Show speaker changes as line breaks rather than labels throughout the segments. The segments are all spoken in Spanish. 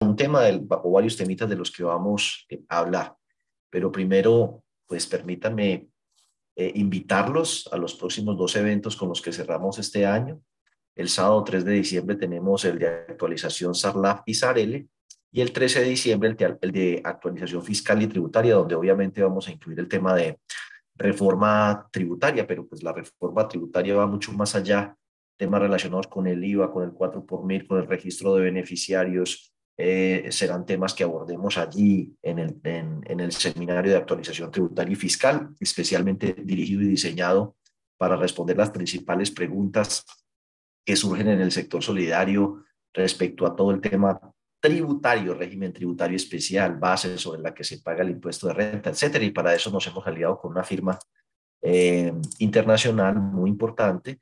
un tema del, o varios temitas de los que vamos a hablar. Pero primero, pues permítanme eh, invitarlos a los próximos dos eventos con los que cerramos este año. El sábado 3 de diciembre tenemos el de actualización SARLAF y SARELE y el 13 de diciembre el, el de actualización fiscal y tributaria, donde obviamente vamos a incluir el tema de reforma tributaria, pero pues la reforma tributaria va mucho más allá, temas relacionados con el IVA, con el 4 por mil, con el registro de beneficiarios, eh, serán temas que abordemos allí en el, en, el seminario de actualización tributaria y fiscal, especialmente dirigido y diseñado para responder las principales preguntas que surgen en el sector solidario respecto a todo el tema tributario, régimen tributario especial, base sobre la que se paga el impuesto de renta, etcétera. Y para eso nos hemos aliado con una firma eh, internacional muy importante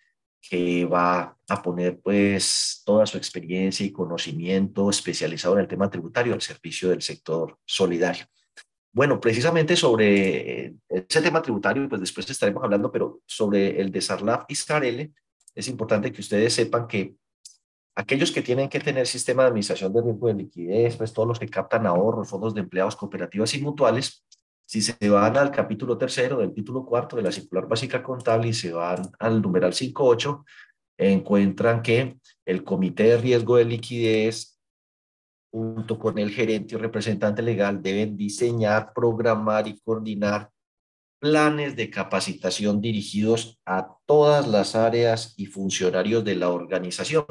que va a poner pues toda su experiencia y conocimiento especializado en el tema tributario al servicio del sector solidario. Bueno, precisamente sobre ese tema tributario, pues después estaremos hablando, pero sobre el de Sarlaf y Sarele, es importante que ustedes sepan que aquellos que tienen que tener sistema de administración de riesgo de liquidez, pues todos los que captan ahorros, fondos de empleados, cooperativas y mutuales, si se van al capítulo tercero del título cuarto de la circular básica contable y se van al numeral 5.8, encuentran que el comité de riesgo de liquidez junto con el gerente o representante legal deben diseñar, programar y coordinar planes de capacitación dirigidos a todas las áreas y funcionarios de la organización.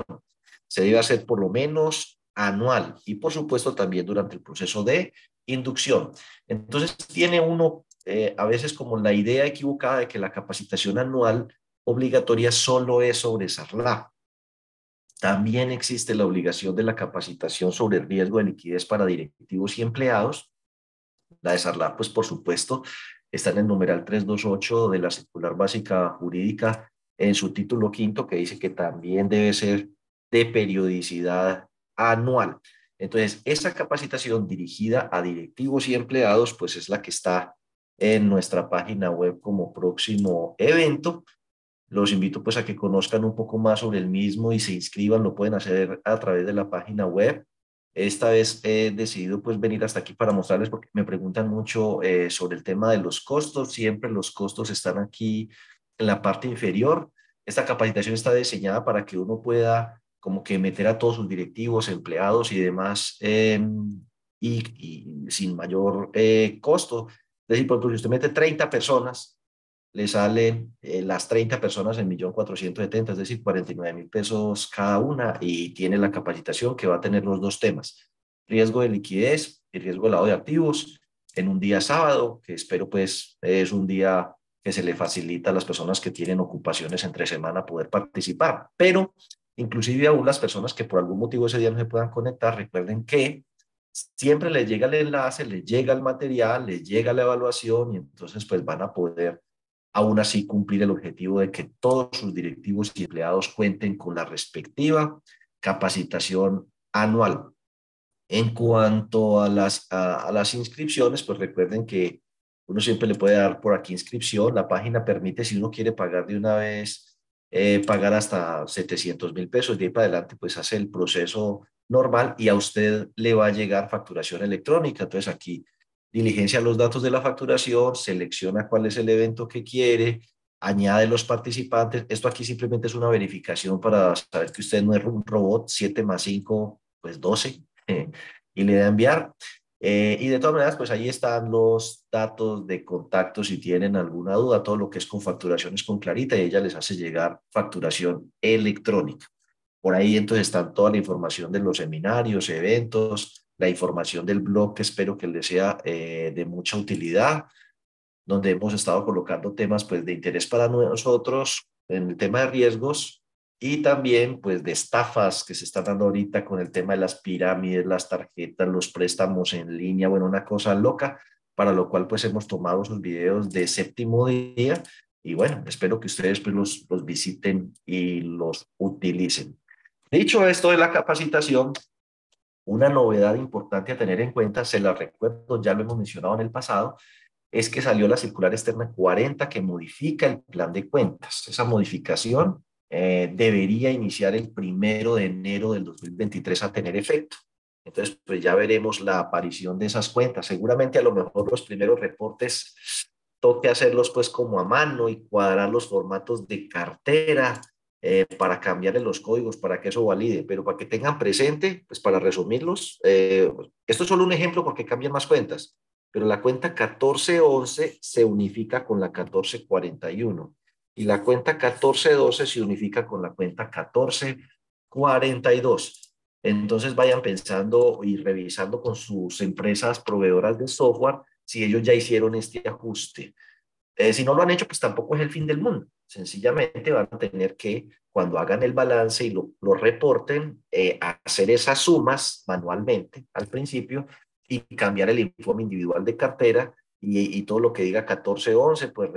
Se debe hacer por lo menos anual y por supuesto también durante el proceso de inducción. Entonces tiene uno eh, a veces como la idea equivocada de que la capacitación anual obligatoria solo es sobre SARLA. También existe la obligación de la capacitación sobre riesgo de liquidez para directivos y empleados. La de SARLA, pues por supuesto, está en el numeral 328 de la circular básica jurídica en su título quinto que dice que también debe ser de periodicidad anual. Entonces, esa capacitación dirigida a directivos y empleados, pues es la que está en nuestra página web como próximo evento. Los invito pues a que conozcan un poco más sobre el mismo y se inscriban, lo pueden hacer a través de la página web. Esta vez he decidido pues venir hasta aquí para mostrarles porque me preguntan mucho eh, sobre el tema de los costos. Siempre los costos están aquí en la parte inferior. Esta capacitación está diseñada para que uno pueda como que meter a todos sus directivos, empleados y demás em, y, sin mayor eh, costo. Es decir, por ejemplo, si usted mete 30 personas, le salen eh, las 30 personas en 1.470, es decir, 49 mil pesos cada una y tiene la capacitación que va a tener los dos temas, riesgo de liquidez y riesgo de lado de activos en un día sábado, que espero pues es un día que se le facilita a las personas que tienen ocupaciones entre semana poder participar, pero Inclusive aún las personas que por algún motivo ese día no se puedan conectar, recuerden que siempre les llega el enlace, les llega el material, les llega la evaluación y entonces pues van a poder aún así cumplir el objetivo de que todos sus directivos y empleados cuenten con la respectiva capacitación anual. En cuanto a las, a, las inscripciones, pues recuerden que uno siempre le puede dar por aquí inscripción. La página permite, si uno quiere pagar de una vez eh, pagar hasta 700 mil pesos. De ahí para adelante, pues hace el proceso normal y a usted le va a llegar facturación electrónica. Entonces aquí diligencia los datos de la facturación, selecciona cuál es el evento que quiere, añade los participantes. Esto aquí simplemente es una verificación para saber que usted no es un robot, 7 más 5, pues 12, y le da enviar. Eh, y de todas maneras, pues ahí están los datos de contacto si tienen alguna duda, todo lo que es con facturaciones con Clarita y ella les hace llegar facturación electrónica. Por ahí entonces están toda la información de los seminarios, eventos, la información del blog que espero que les sea eh, de mucha utilidad, donde hemos estado colocando temas pues de interés para nosotros en el tema de riesgos, y también pues de estafas que se están dando ahorita con el tema de las pirámides, las tarjetas, los préstamos en línea, bueno, una cosa loca, para lo cual pues hemos tomado esos videos de séptimo día y bueno, espero que ustedes pues los, los visiten y los utilicen. Dicho esto de la capacitación, una novedad importante a tener en cuenta, se la recuerdo, ya lo hemos mencionado en el pasado, es que salió la circular externa 40 que modifica el plan de cuentas. Esa modificación eh, debería iniciar el primero de enero del 2023 a tener efecto. Entonces, pues ya veremos la aparición de esas cuentas. Seguramente a lo mejor los primeros reportes toque hacerlos pues como a mano y cuadrar los formatos de cartera eh, para cambiarle los códigos, para que eso valide, pero para que tengan presente, pues para resumirlos, eh, esto es solo un ejemplo porque cambian más cuentas, pero la cuenta 1411 se unifica con la 1441 y la cuenta 1412 se unifica con la cuenta 1442. Entonces vayan pensando y revisando con sus empresas proveedoras de software si ellos ya hicieron este ajuste. Eh, si no lo han hecho, pues tampoco es el fin del mundo. Sencillamente van a tener que, cuando hagan el balance y lo, reporten, eh, hacer esas sumas manualmente al principio y cambiar el informe individual de cartera y, todo lo que diga 1411, pues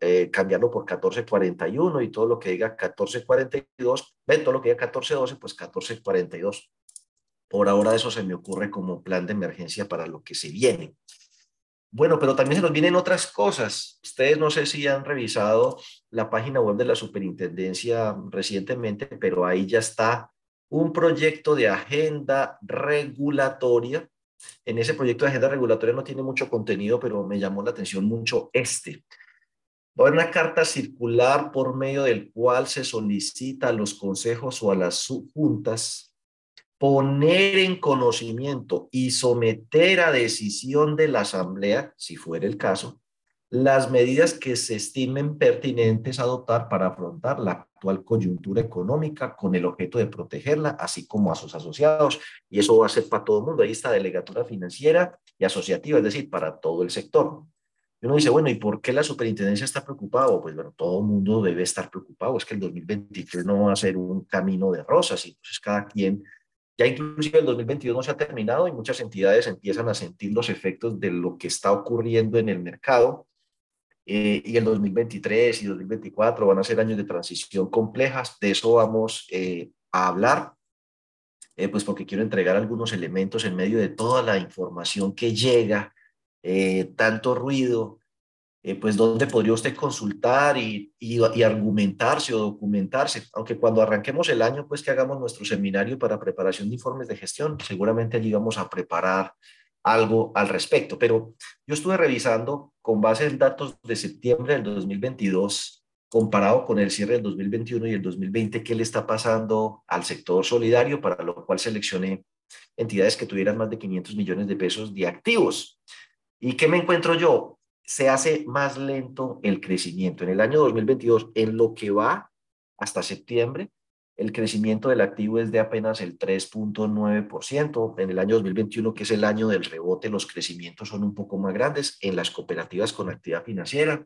eh, cambiarlo por 1441 y todo lo que diga 1442, ven, todo lo que diga 1412, pues 1442. Por ahora eso se me ocurre como plan de emergencia para lo que se viene. Bueno, pero también se nos vienen otras cosas. Ustedes no sé si han revisado la página web de la superintendencia recientemente, pero ahí ya está un proyecto de agenda regulatoria. En ese proyecto de agenda regulatoria no tiene mucho contenido, pero me llamó la atención mucho este. Va a haber una carta circular por medio del cual se solicita a los consejos o a las juntas poner en conocimiento y someter a decisión de la Asamblea, si fuera el caso, las medidas que se estimen pertinentes adoptar para afrontar la actual coyuntura económica con el objeto de protegerla, así como a sus asociados. Y eso va a ser para todo el mundo. Ahí está delegatura financiera y asociativa, es decir, para todo el sector. Y uno dice, bueno, ¿y por qué la superintendencia está preocupado? Pues bueno, todo el mundo debe estar preocupado. Es que el 2023 no va a ser un camino de rosas y entonces cada quien ya inclusive el 2022 no se ha terminado y muchas entidades empiezan a sentir los efectos de lo que está ocurriendo en el mercado. Eh, y el 2023 y 2024 van a ser años de transición complejas. De eso vamos eh, a hablar, eh, pues porque quiero entregar algunos elementos en medio de toda la información que llega, tanto ruido, pues dónde podría usted consultar y, y, argumentarse o documentarse, aunque cuando arranquemos el año, pues que hagamos nuestro seminario para preparación de informes de gestión, seguramente allí vamos a preparar algo al respecto, pero yo estuve revisando con base en datos de septiembre del 2022, comparado con el cierre del 2021 y el 2020, qué le está pasando al sector solidario, para lo cual seleccioné entidades que tuvieran más de 500 millones de pesos de activos. ¿Y qué me encuentro yo? se hace más lento el crecimiento. En el año 2022, en lo que va hasta septiembre, el crecimiento del activo es de apenas el 3.9%. En el año 2021, que es el año del rebote, los crecimientos son un poco más grandes en las cooperativas con actividad financiera.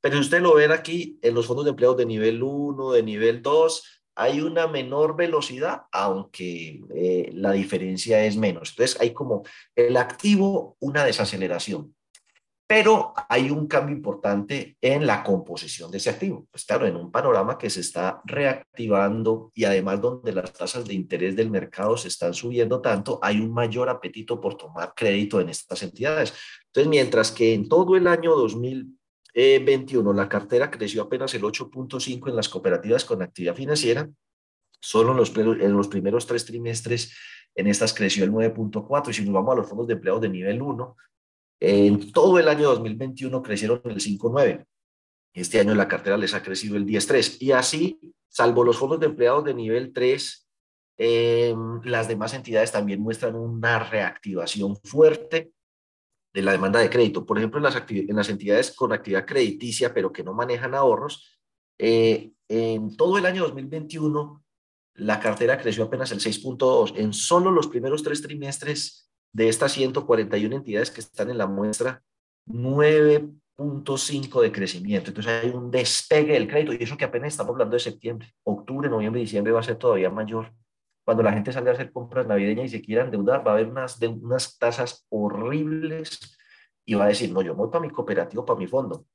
Pero si usted lo ve aquí, en los fondos de empleo de nivel 1, de nivel 2, hay una menor velocidad, aunque eh, la diferencia es menos. Entonces, hay como el activo, una desaceleración. Pero hay un cambio importante en la composición de ese activo. Pues claro, en un panorama que se está reactivando y además donde las tasas de interés del mercado se están subiendo tanto, hay un mayor apetito por tomar crédito en estas entidades. Entonces, mientras que en todo el año 2021 la cartera creció apenas el 8.5 en las cooperativas con actividad financiera, solo en los, primeros tres trimestres en estas creció el 9.4 y si nos vamos a los fondos de empleados de nivel 1, en todo el año 2021 crecieron el 5.9. Este año la cartera les ha crecido el 10.3. Y así, salvo los fondos de empleados de nivel 3, em, las demás entidades también muestran una reactivación fuerte de la demanda de crédito. Por ejemplo, en las, en las entidades con actividad crediticia, pero que no manejan ahorros, eh, en todo el año 2021 la cartera creció apenas el 6.2. En solo los primeros tres trimestres de estas 141 entidades que están en la muestra, 9.5 de crecimiento. Entonces hay un despegue del crédito y eso que apenas estamos hablando de septiembre, octubre, noviembre, diciembre va a ser todavía mayor. Cuando la gente salga a hacer compras navideñas y se quiera endeudar, va a haber unas, de, unas tasas horribles y va a decir, no, yo voy para mi cooperativo, para mi fondo.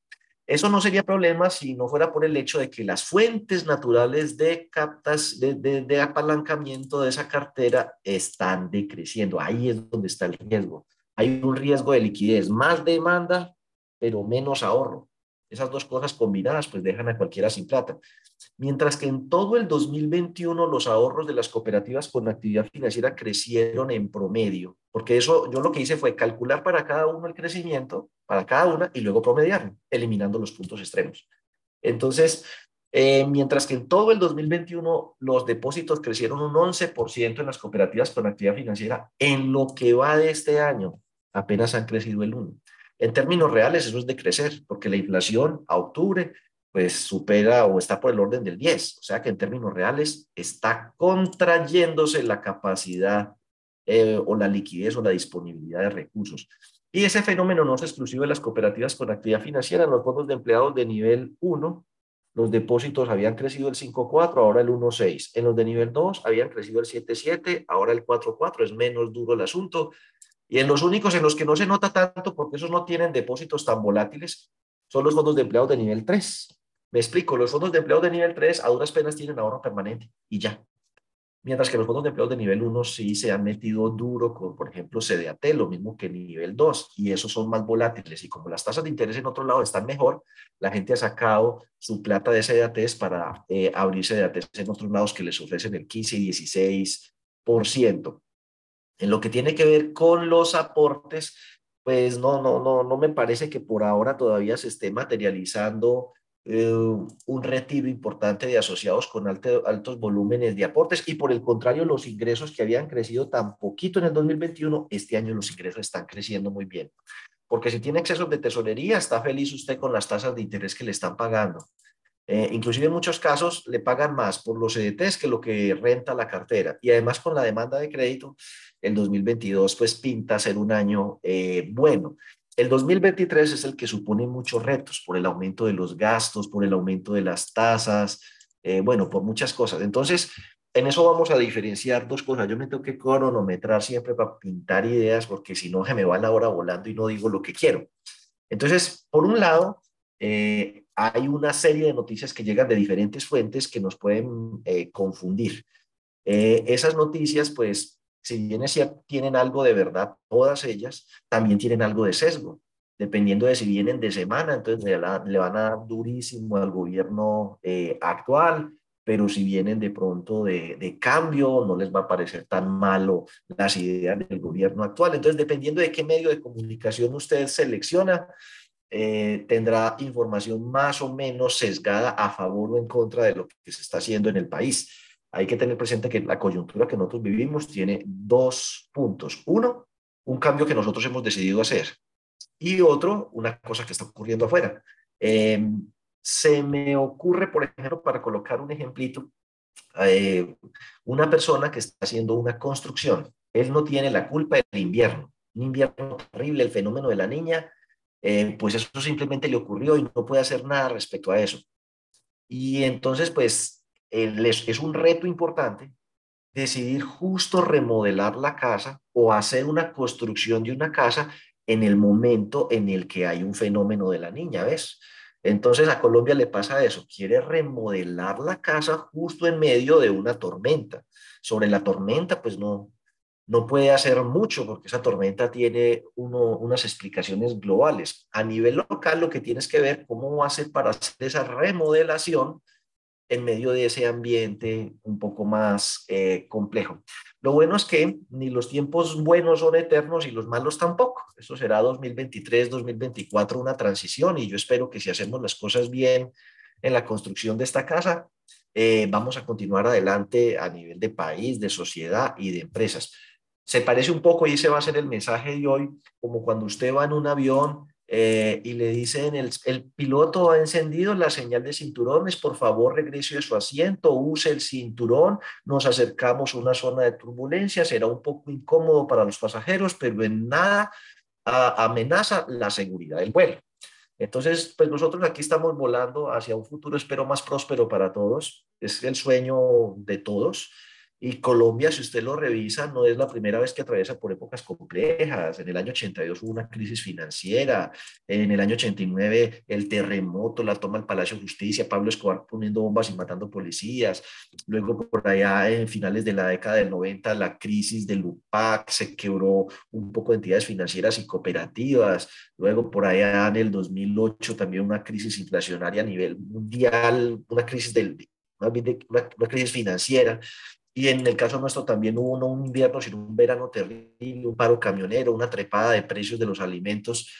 Eso no sería problema si no fuera por el hecho de que las fuentes naturales de, captas, de, de, apalancamiento de esa cartera están decreciendo. Ahí es donde está el riesgo. Hay un riesgo de liquidez, más demanda, pero menos ahorro. Esas dos cosas combinadas pues dejan a cualquiera sin plata. Mientras que en todo el 2021 los ahorros de las cooperativas con actividad financiera crecieron en promedio, porque eso yo lo que hice fue calcular para cada uno el crecimiento, para cada una, y luego promediarlo, eliminando los puntos extremos. Entonces, eh, mientras que en todo el 2021 los depósitos crecieron un 11% en las cooperativas con actividad financiera, en lo que va de este año apenas han crecido el 1%. En términos reales eso es de crecer, porque la inflación a octubre pues supera o está por el orden del 10, o sea que en términos reales está contrayéndose la capacidad eh, o la liquidez o la disponibilidad de recursos. Y ese fenómeno no es exclusivo de las cooperativas con actividad financiera, en los fondos de empleados de nivel 1, los depósitos habían crecido el 5.4, ahora el 1.6. En los de nivel 2 habían crecido el 7.7, ahora el 4.4, es menos duro el asunto. Y en los únicos en los que no se nota tanto, porque esos no tienen depósitos tan volátiles, son los fondos de empleados de nivel 3. Me explico, los fondos de empleo de nivel 3 a duras penas tienen ahorro permanente y ya. Mientras que los fondos de empleo de nivel 1 sí se han metido duro con, por ejemplo, CDAT, lo mismo que nivel 2, y esos son más volátiles. Y como las tasas de interés en otro lado están mejor, la gente ha sacado su plata de CDATs para eh, abrir CDATs en otros lados que les ofrecen el 15 y 16%. En lo que tiene que ver con los aportes, pues no, no, no, no me parece que por ahora todavía se esté materializando eh, un retiro importante de asociados con altos volúmenes de aportes y por el contrario los ingresos que habían crecido tan poquito en el 2021, este año los ingresos están creciendo muy bien. Porque si tiene excesos de tesorería, está feliz usted con las tasas de interés que le están pagando. Eh, inclusive en muchos casos le pagan más por los EDTs que lo que renta la cartera. Y además con la demanda de crédito, el 2022 pues pinta ser un año eh, bueno. El 2023 es el que supone muchos retos por el aumento de los gastos, por el aumento de las tasas, eh, bueno, por muchas cosas. Entonces, en eso vamos a diferenciar dos cosas. Yo me tengo que cronometrar siempre para pintar ideas, porque si no, se me va la hora volando y no digo lo que quiero. Entonces, por un lado, eh, hay una serie de noticias que llegan de diferentes fuentes que nos pueden eh, confundir. esas noticias, pues, si bien es tienen algo de verdad, todas ellas, también tienen algo de sesgo. Dependiendo de si vienen de semana, entonces le, van a dar durísimo al gobierno eh, actual, pero si vienen de pronto de, cambio, no les va a parecer tan malo las ideas del gobierno actual. Entonces, dependiendo de qué medio de comunicación usted selecciona, eh, tendrá información más o menos sesgada a favor o en contra de lo que se está haciendo en el país hay que tener presente que la coyuntura que nosotros vivimos tiene dos puntos. Uno, un cambio que nosotros hemos decidido hacer. Y otro, una cosa que está ocurriendo afuera. Em, se me ocurre, por ejemplo, para colocar un ejemplito, eh, una persona que está haciendo una construcción. Él no tiene la culpa del invierno. Un invierno terrible, el fenómeno de la niña, eh, pues eso simplemente le ocurrió y no puede hacer nada respecto a eso. Y entonces, pues es un reto importante decidir justo remodelar la casa o hacer una construcción de una casa en el momento en el que hay un fenómeno de la niña, ¿ves? Entonces a Colombia le pasa eso, quiere remodelar la casa justo en medio de una tormenta. Sobre la tormenta, pues no, no puede hacer mucho porque esa tormenta tiene unas explicaciones globales. A nivel local, lo que tienes que ver cómo hacer para hacer esa remodelación en medio de ese ambiente un poco más eh, complejo. Lo bueno es que ni los tiempos buenos son eternos y los malos tampoco. Eso será 2023, 2024 una transición y yo espero que si hacemos las cosas bien en la construcción de esta casa, eh, vamos a continuar adelante a nivel de país, de sociedad y de empresas. Se parece un poco, y ese va a ser el mensaje de hoy, como cuando usted va en un avión eh, y le dicen, el, el, piloto ha encendido la señal de cinturones, por favor regrese a su asiento, use el cinturón, nos acercamos a una zona de turbulencia, será un poco incómodo para los pasajeros, pero en nada amenaza la seguridad del vuelo. Entonces, pues nosotros aquí estamos volando hacia un futuro, espero, más próspero para todos, es el sueño de todos. Y Colombia, si usted lo revisa, no es la primera vez que atraviesa por épocas complejas. En el año 82 hubo una crisis financiera, en el año 89 el terremoto, la toma del Palacio de Justicia, Pablo Escobar poniendo bombas y matando policías. Luego por allá en finales de la década del 90 la crisis del UPAC, se quebró un poco de entidades financieras y cooperativas. Luego por allá en el 2008 también una crisis inflacionaria a nivel mundial, una crisis del de una, crisis financiera. Y en el caso nuestro también hubo no un invierno, sino un verano terrible, un paro camionero, una trepada de precios de los alimentos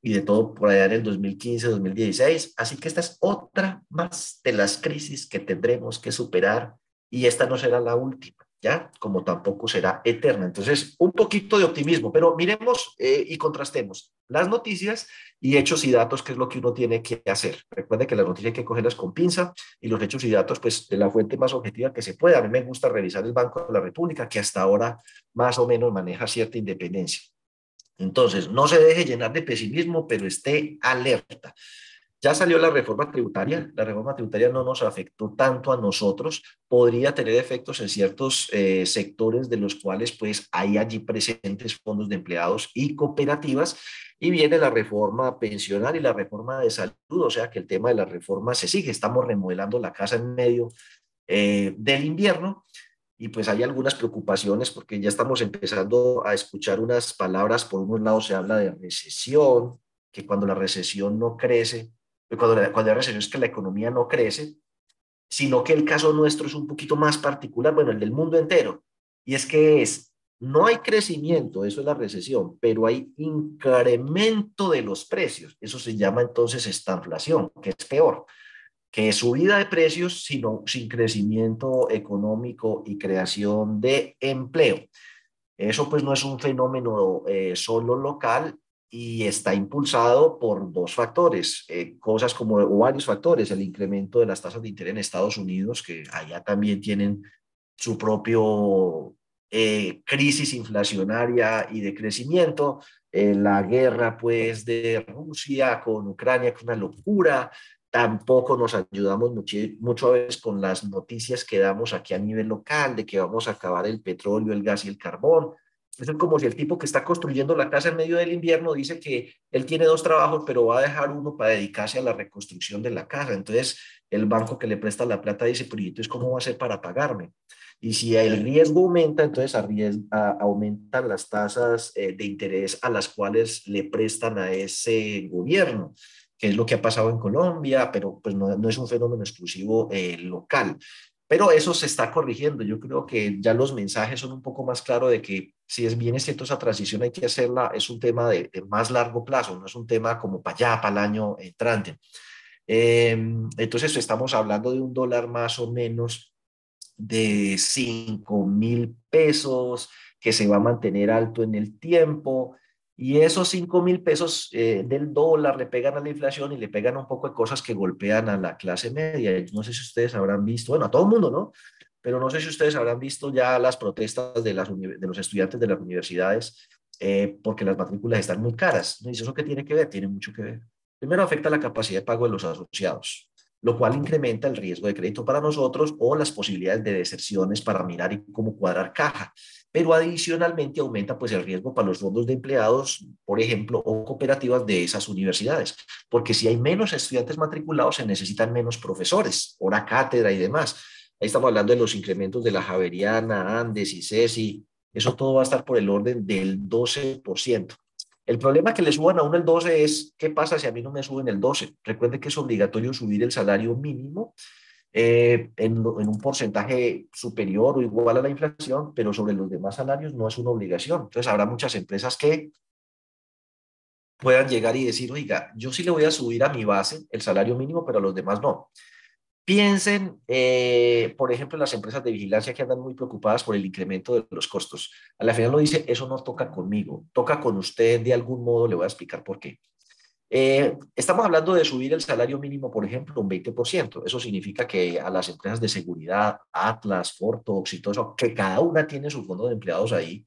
y de todo por allá en el 2015, 2016. Así que esta es otra más de las crisis que tendremos que superar y esta no será la última. ¿ya? Como tampoco será eterna. Entonces, un poquito de optimismo, pero miremos eh, y contrastemos las noticias y hechos y datos, que es lo que uno tiene que hacer. Recuerde que las noticias hay que cogerlas con pinza y los hechos y datos, pues, de la fuente más objetiva que se pueda. A mí me gusta revisar el Banco de la República, que hasta ahora más o menos maneja cierta independencia. Entonces, no se deje llenar de pesimismo, pero esté alerta. Ya salió la reforma tributaria, la reforma tributaria no nos afectó tanto a nosotros, podría tener efectos en ciertos eh, sectores de los cuales pues hay allí presentes fondos de empleados y cooperativas, y viene la reforma pensional y la reforma de salud, o sea que el tema de la reforma se sigue, estamos remodelando la casa en medio eh, del invierno, y pues hay algunas preocupaciones porque ya estamos empezando a escuchar unas palabras, por un lado se habla de recesión, que cuando la recesión no crece, cuando, cuando hay recesión es que la economía no crece, sino que el caso nuestro es un poquito más particular, bueno, el del mundo entero, y es que es, no hay crecimiento, eso es la recesión, pero hay incremento de los precios, eso se llama entonces estanflación, que es peor que subida de precios, sino sin crecimiento económico y creación de empleo. Eso pues no es un fenómeno eh, solo local, y está impulsado por dos factores, eh, cosas como, o varios factores, el incremento de las tasas de interés en Estados Unidos, que allá también tienen su propio eh, crisis inflacionaria y de crecimiento, eh, la guerra pues de Rusia con Ucrania, que es una locura, tampoco nos ayudamos mucho, mucho a veces con las noticias que damos aquí a nivel local de que vamos a acabar el petróleo, el gas y el carbón, es como si el tipo que está construyendo la casa en medio del invierno dice que él tiene dos trabajos, pero va a dejar uno para dedicarse a la reconstrucción de la casa. Entonces, el banco que le presta la plata dice, pero entonces, ¿cómo va a ser para pagarme? Y si el riesgo aumenta, entonces aumentan las tasas eh, de interés a las cuales le prestan a ese gobierno, que es lo que ha pasado en Colombia, pero pues no, no es un fenómeno exclusivo eh, local. Pero eso se está corrigiendo. Yo creo que ya los mensajes son un poco más claros de que si es bien es cierto esa transición hay que hacerla, es un tema de, más largo plazo, no es un tema como para allá, para el año entrante. Em, entonces estamos hablando de un dólar más o menos de 5 mil pesos que se va a mantener alto en el tiempo y esos 5 mil pesos eh, del dólar le pegan a la inflación y le pegan un poco de cosas que golpean a la clase media. No sé si ustedes habrán visto, bueno, a todo el mundo, ¿no? Pero no sé si ustedes habrán visto ya las protestas de, las, de los estudiantes de las universidades eh, porque las matrículas están muy caras. ¿Y eso qué tiene que ver? Tiene mucho que ver. Primero afecta la capacidad de pago de los asociados lo cual incrementa el riesgo de crédito para nosotros o las posibilidades de deserciones para mirar y cómo cuadrar caja. Pero adicionalmente aumenta pues el riesgo para los fondos de empleados, por ejemplo, o cooperativas de esas universidades, porque si hay menos estudiantes matriculados se necesitan menos profesores, hora cátedra y demás. Ahí estamos hablando de los incrementos de la Javeriana, Andes y CESI. Eso todo va a estar por el orden del 12%. El problema que le suban a uno el 12 es, ¿qué pasa si a mí no me suben el 12? Recuerde que es obligatorio subir el salario mínimo eh, en, en, un porcentaje superior o igual a la inflación, pero sobre los demás salarios no es una obligación. Entonces habrá muchas empresas que puedan llegar y decir, oiga, yo sí le voy a subir a mi base el salario mínimo, pero a los demás no. Piensen, eh, por ejemplo, en las empresas de vigilancia que andan muy preocupadas por el incremento de los costos. A la final lo dice, eso no toca conmigo, toca con usted de algún modo, le voy a explicar por qué. Eh, estamos hablando de subir el salario mínimo, por ejemplo, un 20%. Eso significa que a las empresas de seguridad, Atlas, Fortox y todo eso, que cada una tiene su fondo de empleados ahí,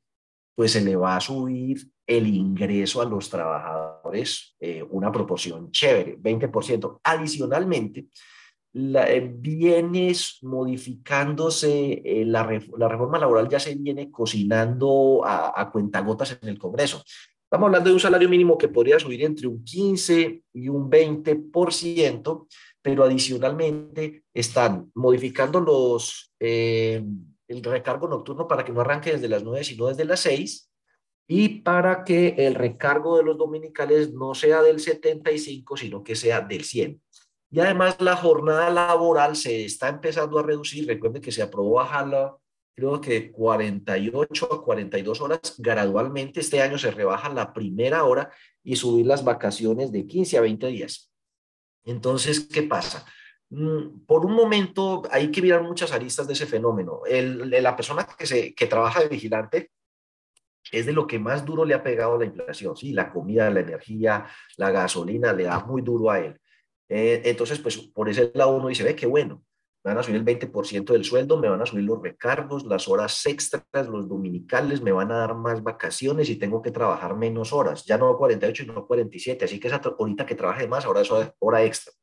pues se le va a subir el ingreso a los trabajadores eh, una proporción chévere, 20%. Adicionalmente, la, eh, modificándose, eh, la, la, reforma laboral ya se viene cocinando a, a cuentagotas en el Congreso. Estamos hablando de un salario mínimo que podría subir entre un 15 y un 20%, pero adicionalmente están modificando los, eh, el recargo nocturno para que no arranque desde las 9, sino desde las 6, y para que el recargo de los dominicales no sea del 75, sino que sea del 100. Y además la jornada laboral se está empezando a reducir. Recuerde que se aprobó bajarla, creo que 48 a 42 horas gradualmente. Este año se rebaja la primera hora y subir las vacaciones de 15 a 20 días. Entonces, ¿qué pasa? Mm, por un momento hay que mirar muchas aristas de ese fenómeno. El, la persona que, se, que trabaja de vigilante es de lo que más duro le ha pegado la inflación, ¿sí? La comida, la energía, la gasolina le da muy duro a él. Eh, entonces, pues por ese lado uno dice, ve qué bueno, me van a subir el 20% del sueldo, me van a subir los recargos, las horas extras, los dominicales, me van a dar más vacaciones y tengo que trabajar menos horas, ya no 48 y no 47, así que esa ahorita que trabaje más, ahora es hora extra.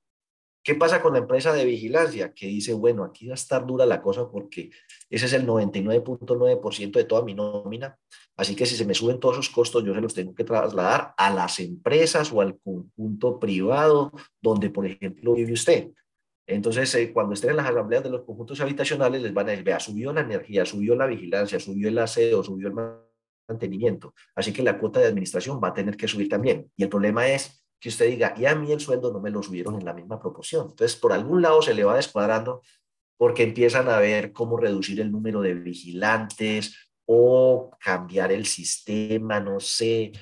¿Qué pasa con la empresa de vigilancia? Que dice, bueno, aquí va a estar dura la cosa porque ese es el 99.9% de toda mi nómina. Así que si se me suben todos esos costos, yo se los tengo que trasladar a las empresas o al conjunto privado donde, por ejemplo, vive usted. Entonces, eh, cuando estén en las asambleas de los conjuntos habitacionales, les van a decir, vea, subió la energía, subió la vigilancia, subió el aseo, subió el mantenimiento. Así que la cuota de administración va a tener que subir también. Y el problema es que usted diga, y a mí el sueldo no me lo subieron en la misma proporción. Entonces, por algún lado se le va descuadrando porque empiezan a ver cómo reducir el número de vigilantes o cambiar el sistema, no sé,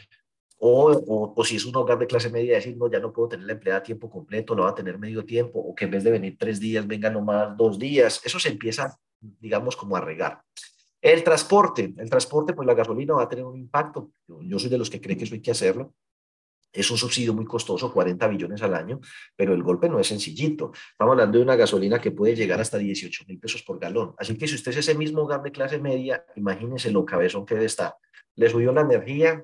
o, o, si es un hogar de clase media, decir, no, ya no puedo tener la empleada a tiempo completo, lo va a tener medio tiempo, o que en vez de venir tres días, venga nomás dos días. Eso se empieza, digamos, como a regar. El transporte, el transporte, pues la gasolina va a tener un impacto. yo soy de los que creen que eso hay que hacerlo. Es un subsidio muy costoso, 40 billones al año, pero el golpe no es sencillito. Estamos hablando de una gasolina que puede llegar hasta 18 mil pesos por galón. Así que si usted es ese mismo hogar de clase media, imagínese lo cabezón que debe estar. Le subió la energía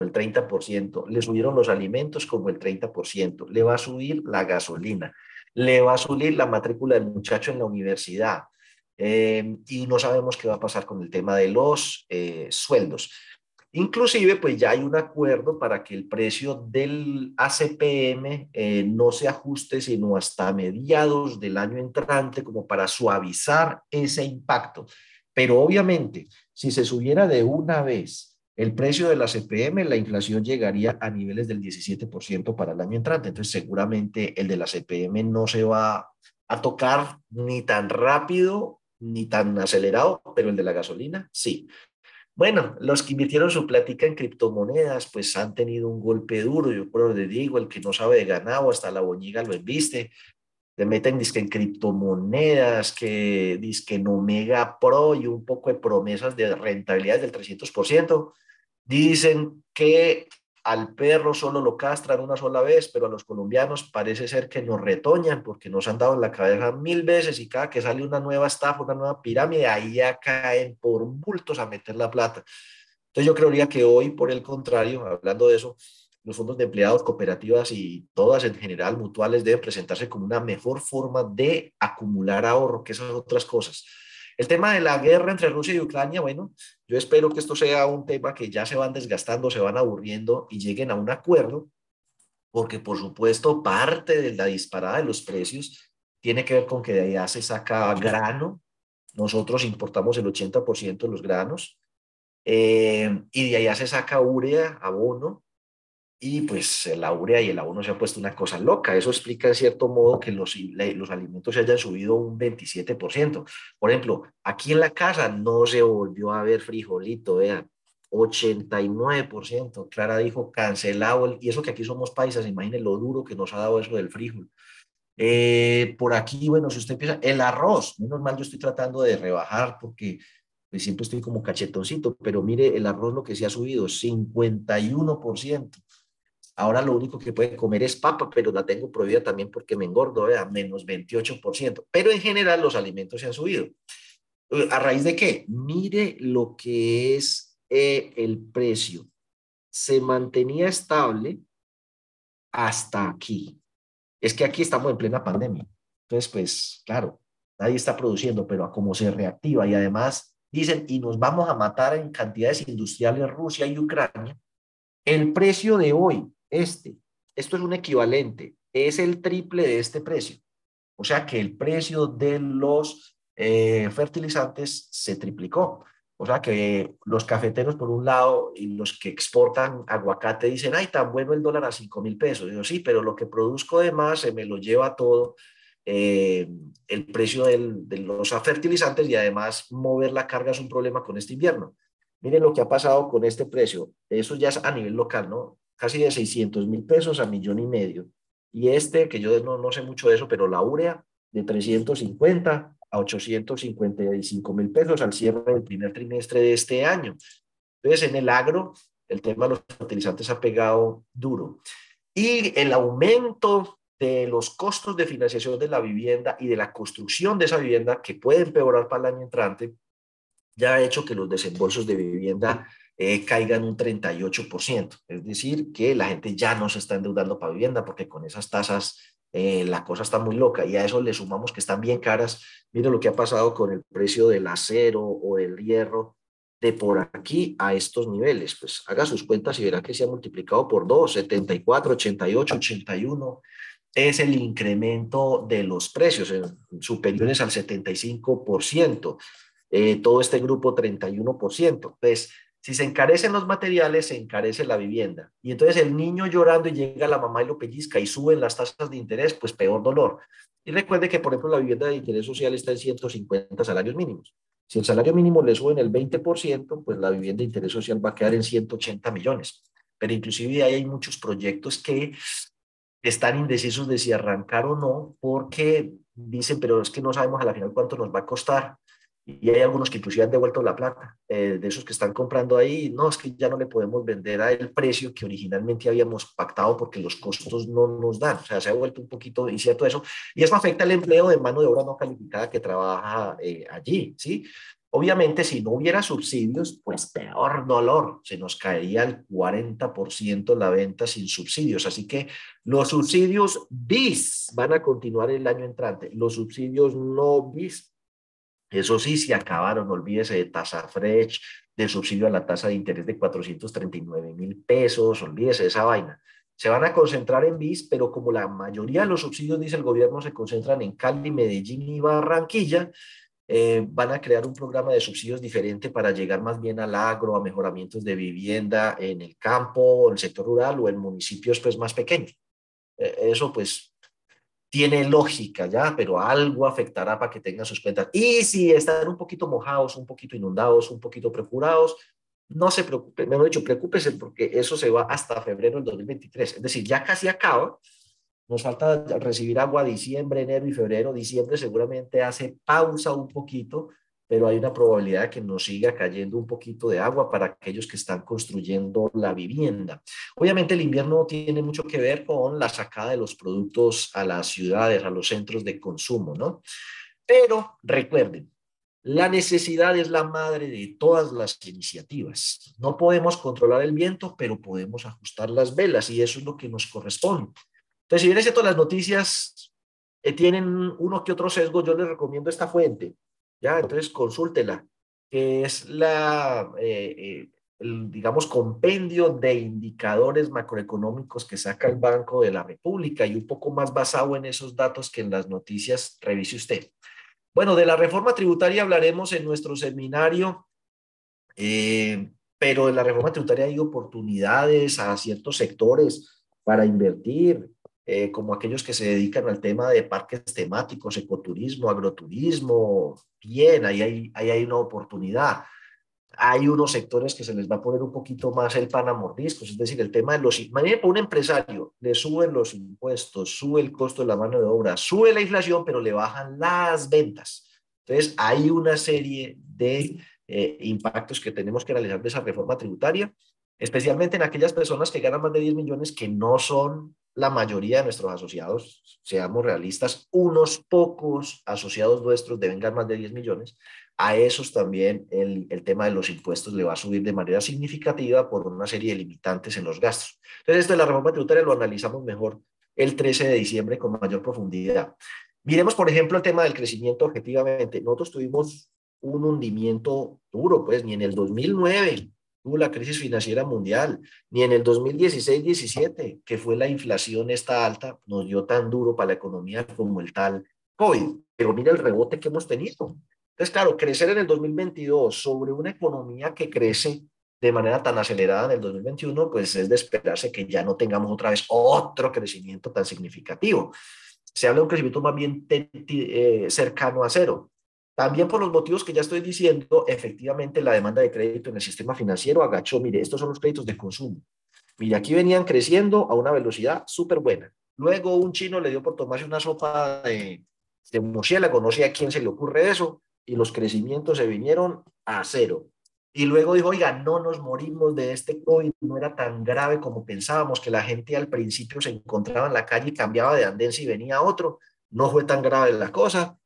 el 30%, le subieron los alimentos como el 30%, le va a subir la gasolina, le va a subir la matrícula del muchacho en la universidad. Eh, y no sabemos qué va a pasar con el tema de los eh, sueldos. Inclusive, pues ya hay un acuerdo para que el precio del ACPM eh, no se ajuste sino hasta mediados del año entrante, como para suavizar ese impacto. Pero obviamente, si se subiera de una vez el precio del ACPM, la inflación llegaría a niveles del 17% para el año entrante. Entonces, seguramente el del ACPM no se va a tocar ni tan rápido ni tan acelerado, pero el de la gasolina sí. Bueno, los que invirtieron su plática en criptomonedas, pues han tenido un golpe duro. Yo por le digo, el que no sabe de ganado, hasta la boñiga lo embiste. Le meten disque en criptomonedas, que disque en Omega Pro y un poco de promesas de rentabilidad del 300%. Dicen que al perro solo lo castran una sola vez, pero a los colombianos parece ser que nos retoñan porque nos han dado en la cabeza mil veces y cada que sale una nueva estafa, una nueva pirámide, ahí ya caen por bultos a meter la plata. Entonces yo creería que hoy, por el contrario, hablando de eso, los fondos de empleados, cooperativas y todas en general mutuales deben presentarse como una mejor forma de acumular ahorro que esas otras cosas. El tema de la guerra entre Rusia y Ucrania, bueno, yo espero que esto sea un tema que ya se van desgastando, se van aburriendo y lleguen a un acuerdo, porque por supuesto parte de la disparada de los precios tiene que ver con que de allá se saca grano, nosotros importamos el 80% de los granos, eh, y de allá se saca urea, abono, y pues la urea y el abono se ha puesto una cosa loca. Eso explica en cierto modo que los, los alimentos se hayan subido un 27%. Por ejemplo, aquí en la casa no se volvió a ver frijolito, vean, 89%. Clara dijo cancelado, y eso que aquí somos paisas, imaginen lo duro que nos ha dado eso del frijol. Eh, por aquí, bueno, si usted empieza, el arroz, menos mal yo estoy tratando de rebajar porque pues, siempre estoy como cachetoncito, pero mire el arroz lo que se ha subido, 51%. Ahora lo único que puede comer es papa, pero la tengo prohibida también porque me engordo, a menos 28%. Pero en general los alimentos se han subido. Eh, ¿A raíz de qué? Mire lo que es eh, el precio. Se mantenía estable hasta aquí. Es que aquí estamos en plena pandemia. Entonces, pues, claro, nadie está produciendo, pero a cómo se reactiva y además dicen, y nos vamos a matar en cantidades industriales Rusia y Ucrania, el precio de hoy este. Esto es un equivalente, es el triple de este precio. O sea que el precio de los eh, fertilizantes se triplicó. O sea que los cafeteros por un lado y los que exportan aguacate dicen, ay, tan bueno el dólar a 5 mil pesos. Digo, sí, pero lo que produzco de más se me lo lleva todo eh, el precio de los fertilizantes y además mover la carga es un problema con este invierno. Miren lo que ha pasado con este precio. Eso ya es a nivel local, ¿no? Casi de 600 mil pesos a millón y medio. Y este, que yo no, no sé mucho de eso, pero la urea de 350 a 855 mil pesos al cierre del primer trimestre de este año. Entonces, en el agro, el tema de los fertilizantes ha pegado duro. Y el aumento de los costos de financiación de la vivienda y de la construcción de esa vivienda, que puede empeorar para el año entrante, ya ha hecho que los desembolsos de vivienda eh, caigan un 38%. Es decir, que la gente ya no se está endeudando para vivienda porque con esas tasas eh, la cosa está muy loca y a eso le sumamos que están bien caras. Mire lo que ha pasado con el precio del acero o del hierro de por aquí a estos niveles. Pues haga sus cuentas y verá que se ha multiplicado por 2, 74, 88, 81. Es el incremento de los precios superiores al 75%. Eh, todo este grupo 31%. Entonces, si se encarecen los materiales, se encarece la vivienda. Y entonces el niño llorando y llega la mamá y lo pellizca y suben las tasas de interés, pues peor dolor. Y recuerde que, por ejemplo, la vivienda de interés social está en 150 salarios mínimos. Si el salario mínimo le sube en el 20%, pues la vivienda de interés social va a quedar en 180 millones. Pero inclusive ahí hay muchos proyectos que están indecisos de si arrancar o no, porque dicen, pero es que no sabemos a la final cuánto nos va a costar y hay algunos que inclusive han devuelto la plata, eh, de esos que están comprando ahí, no, es que ya no le podemos vender a el precio que originalmente habíamos pactado porque los costos no nos dan, o sea, se ha vuelto un poquito incierto eso, y eso afecta el empleo de mano de obra no calificada que trabaja eh, allí, ¿sí? Obviamente, si no hubiera subsidios, pues peor dolor, se nos caería el 40% la venta sin subsidios. Así que los subsidios bis van a continuar el año entrante, los subsidios no bis eso sí, se acabaron, olvídese de tasa fresh, del subsidio a la tasa de interés de 439 mil pesos, olvídese de esa vaina. Se van a concentrar en BIS, pero como la mayoría de los subsidios, dice el gobierno, se concentran en Cali, Medellín y Barranquilla, eh, van a crear un programa de subsidios diferente para llegar más bien al agro, a mejoramientos de vivienda en el campo, en el sector rural o en municipios pues, más pequeños. Eh, eso pues tiene lógica ya, pero algo afectará para que tengan sus cuentas. Y si están un poquito mojados, un poquito inundados, un poquito procurados, no se preocupe, mejor dicho, preocúpese porque eso se va hasta febrero del 2023. Es decir, ya casi acaba. Nos falta recibir agua diciembre, enero y febrero. Diciembre seguramente hace pausa un poquito pero hay una probabilidad de que nos siga cayendo un poquito de agua para aquellos que están construyendo la vivienda. Obviamente el invierno tiene mucho que ver con la sacada de los productos a las ciudades, a los centros de consumo, ¿no? Pero recuerden, la necesidad es la madre de todas las iniciativas. No podemos controlar el viento, pero podemos ajustar las velas y eso es lo que nos corresponde. Entonces, si bien todas las noticias eh, tienen uno que otro sesgo, yo les recomiendo esta fuente. ¿Ya? Entonces consúltela, que es la, eh, eh, el, digamos, compendio de indicadores macroeconómicos que saca el Banco de la República y un poco más basado en esos datos que en las noticias, revise usted. Bueno, de la reforma tributaria hablaremos en nuestro seminario, eh, pero de la reforma tributaria hay oportunidades a ciertos sectores para invertir, eh, como aquellos que se dedican al tema de parques temáticos, ecoturismo, agroturismo, bien, ahí hay, ahí hay una oportunidad. Hay unos sectores que se les va a poner un poquito más el pan a mordiscos, es decir, el tema de los... Imagínate, un empresario le suben los impuestos, sube el costo de la mano de obra, sube la inflación, pero le bajan las ventas. Entonces, hay una serie de eh, impactos que tenemos que realizar de esa reforma tributaria, especialmente en aquellas personas que ganan más de 10 millones que no son la mayoría de nuestros asociados, seamos realistas, unos pocos asociados nuestros deben ganar más de 10 millones, a esos también el, el, tema de los impuestos le va a subir de manera significativa por una serie de limitantes en los gastos. Entonces, esto de la reforma tributaria lo analizamos mejor el 13 de diciembre con mayor profundidad. Miremos, por ejemplo, el tema del crecimiento objetivamente. Nosotros tuvimos un hundimiento duro, pues ni en el 2009 la crisis financiera mundial, ni en el 2016-17, que fue la inflación esta alta, nos dio tan duro para la economía como el tal COVID. Pero mira el rebote que hemos tenido. Entonces, claro, crecer en el 2022 sobre una economía que crece de manera tan acelerada en el 2021, pues es de esperarse que ya no tengamos otra vez otro crecimiento tan significativo. Se habla de un crecimiento más bien eh, cercano a cero. También por los motivos que ya estoy diciendo, efectivamente la demanda de crédito en el sistema financiero agachó. Mire, estos son los créditos de consumo. Mire, aquí venían creciendo a una velocidad súper buena. Luego un chino le dio por tomarse una sopa de, de murciélago, no sé a quién se le ocurre eso, y los crecimientos se vinieron a cero. Y luego dijo, oiga, no nos morimos de este COVID, no era tan grave como pensábamos, que la gente al principio se encontraba en la calle y cambiaba de andén si venía otro, no fue tan grave la cosa.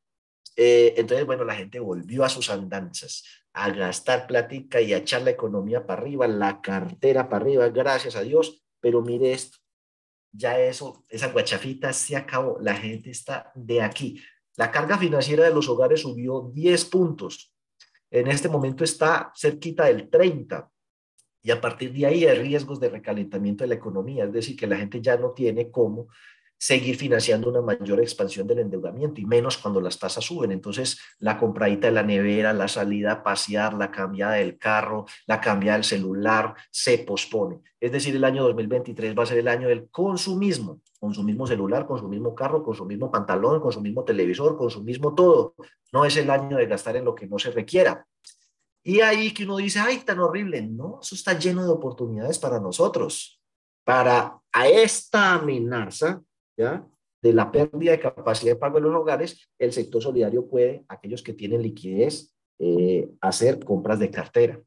Eh, entonces, bueno, la gente volvió a sus andanzas, a gastar platica y a echar la economía para arriba, la cartera para arriba, gracias a Dios, pero mire esto, ya eso, esa guachafita se acabó, la gente está de aquí. La carga financiera de los hogares subió 10 puntos. En este momento está cerquita del 30 y a partir de ahí hay riesgos de recalentamiento de la economía, es decir, que la gente ya no tiene cómo seguir financiando una mayor expansión del endeudamiento y menos cuando las tasas suben. Entonces, la compradita de la nevera, la salida a pasear, la cambiada del carro, la cambiada del celular se pospone. Es decir, el año 2023 va a ser el año del consumismo, con su mismo celular, con su mismo carro, con su mismo pantalón, con su mismo televisor, con su mismo todo. No es el año de gastar en lo que no se requiera. Y ahí que uno dice, ay, tan horrible. No, eso está lleno de oportunidades para nosotros. Para a esta amenaza de la pérdida de capacidad de pago de los hogares, el sector solidario puede, aquellos que tienen liquidez, eh, hacer compras de cartera.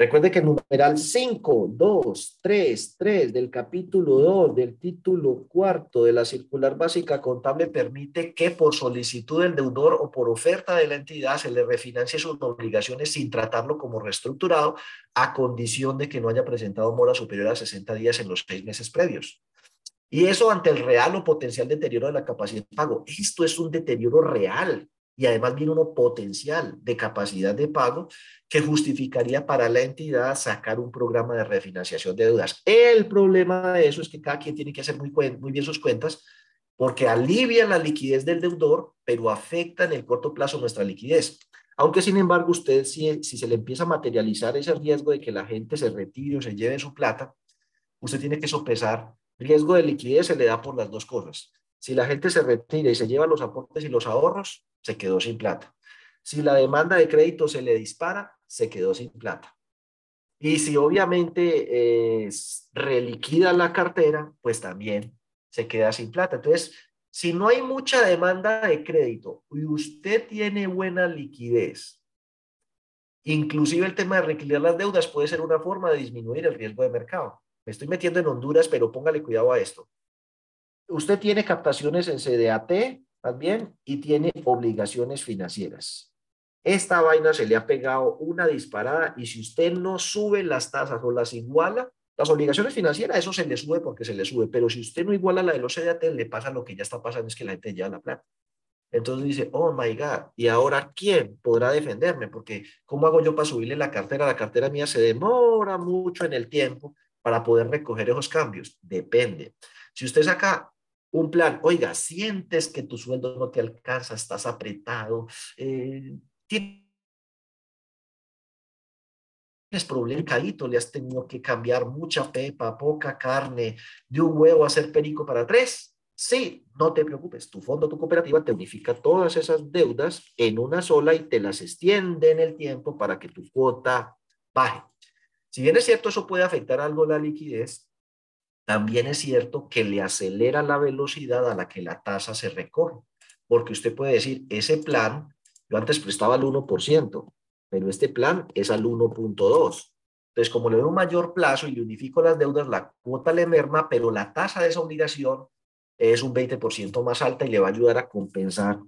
Recuerde que el numeral 5, 2, 3, 3 del capítulo 2 del título cuarto de la circular básica contable permite que por solicitud del deudor o por oferta de la entidad se le refinancie sus obligaciones sin tratarlo como reestructurado a condición de que no haya presentado mora superior a 60 días en los seis meses previos. Y eso ante el real o potencial deterioro de la capacidad de pago. Esto es un deterioro real y además viene uno potencial de capacidad de pago que justificaría para la entidad sacar un programa de refinanciación de deudas. El problema de eso es que cada quien tiene que hacer muy, muy bien sus cuentas porque alivia la liquidez del deudor, pero afecta en el corto plazo nuestra liquidez. Aunque, sin embargo, usted, si, si se le empieza a materializar ese riesgo de que la gente se retire o se lleve su plata, usted tiene que sopesar Riesgo de liquidez se le da por las dos cosas. Si la gente se retira y se lleva los aportes y los ahorros, se quedó sin plata. Si la demanda de crédito se le dispara, se quedó sin plata. Y si obviamente eh, reliquida la cartera, pues también se queda sin plata. Entonces, si no hay mucha demanda de crédito y usted tiene buena liquidez, inclusive el tema de requiliar las deudas puede ser una forma de disminuir el riesgo de mercado. Me estoy metiendo en Honduras, pero póngale cuidado a esto. Usted tiene captaciones en CDAT también y tiene obligaciones financieras. Esta vaina se le ha pegado una disparada y si usted no sube las tasas o las iguala, las obligaciones financieras, eso se le sube porque se le sube, pero si usted no iguala la de los CDAT, le pasa lo que ya está pasando, es que la gente lleva la plata. Entonces dice, oh my God, ¿y ahora quién podrá defenderme? Porque ¿cómo hago yo para subirle la cartera? La cartera mía se demora mucho en el tiempo para poder recoger esos cambios? Depende. Si usted saca un plan, oiga, sientes que tu sueldo no te alcanza, estás apretado, eh, tienes problema caído, le has tenido que cambiar mucha pepa, poca carne, de un huevo a hacer perico para tres. Sí, no te preocupes, tu fondo, tu cooperativa te unifica todas esas deudas en una sola y te las extiende en el tiempo para que tu cuota baje. Si bien es cierto, eso puede afectar algo la liquidez, también es cierto que le acelera la velocidad a la que la tasa se recoge, porque usted puede decir, ese plan, yo antes prestaba al 1%, pero este plan es al 1.2. Entonces, como le doy un mayor plazo y le unifico las deudas, la cuota le merma, pero la tasa de esa obligación es un 20% más alta y le va a ayudar a compensar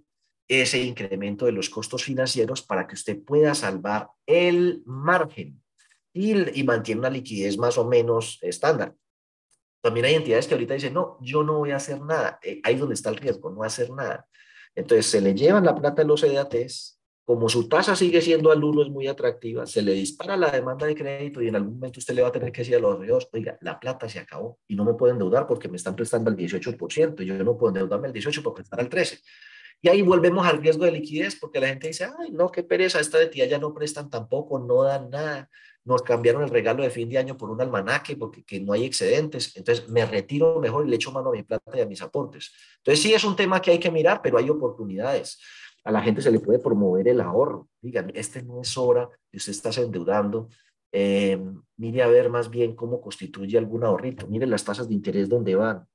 ese incremento de los costos financieros para que usted pueda salvar el margen y, mantiene una liquidez más o menos estándar. También hay entidades que ahorita dicen, no, yo no voy a hacer nada. Eh, ahí donde está el riesgo, no hacer nada. Entonces se le llevan la plata de los CDATs, como su tasa sigue siendo al uno, es muy atractiva, se le dispara la demanda de crédito y en algún momento usted le va a tener que decir a los reos, oiga, la plata se acabó y no me pueden endeudar porque me están prestando al 18% y yo no puedo endeudarme al 18 para prestar al 13%. Y ahí volvemos al riesgo de liquidez, porque la gente dice, ay, no, qué pereza, esta de tía ya no prestan tampoco, no dan nada. Nos cambiaron el regalo de fin de año por un almanaque porque que no hay excedentes. Entonces me retiro mejor y le echo mano a mi plata y a mis aportes. Entonces sí es un tema que hay que mirar, pero hay oportunidades. A la gente se le puede promover el ahorro. Digan, este no es hora de usted está endeudando. Eh, mire a ver más bien cómo constituye algún ahorrito. Mire las tasas de interés donde van.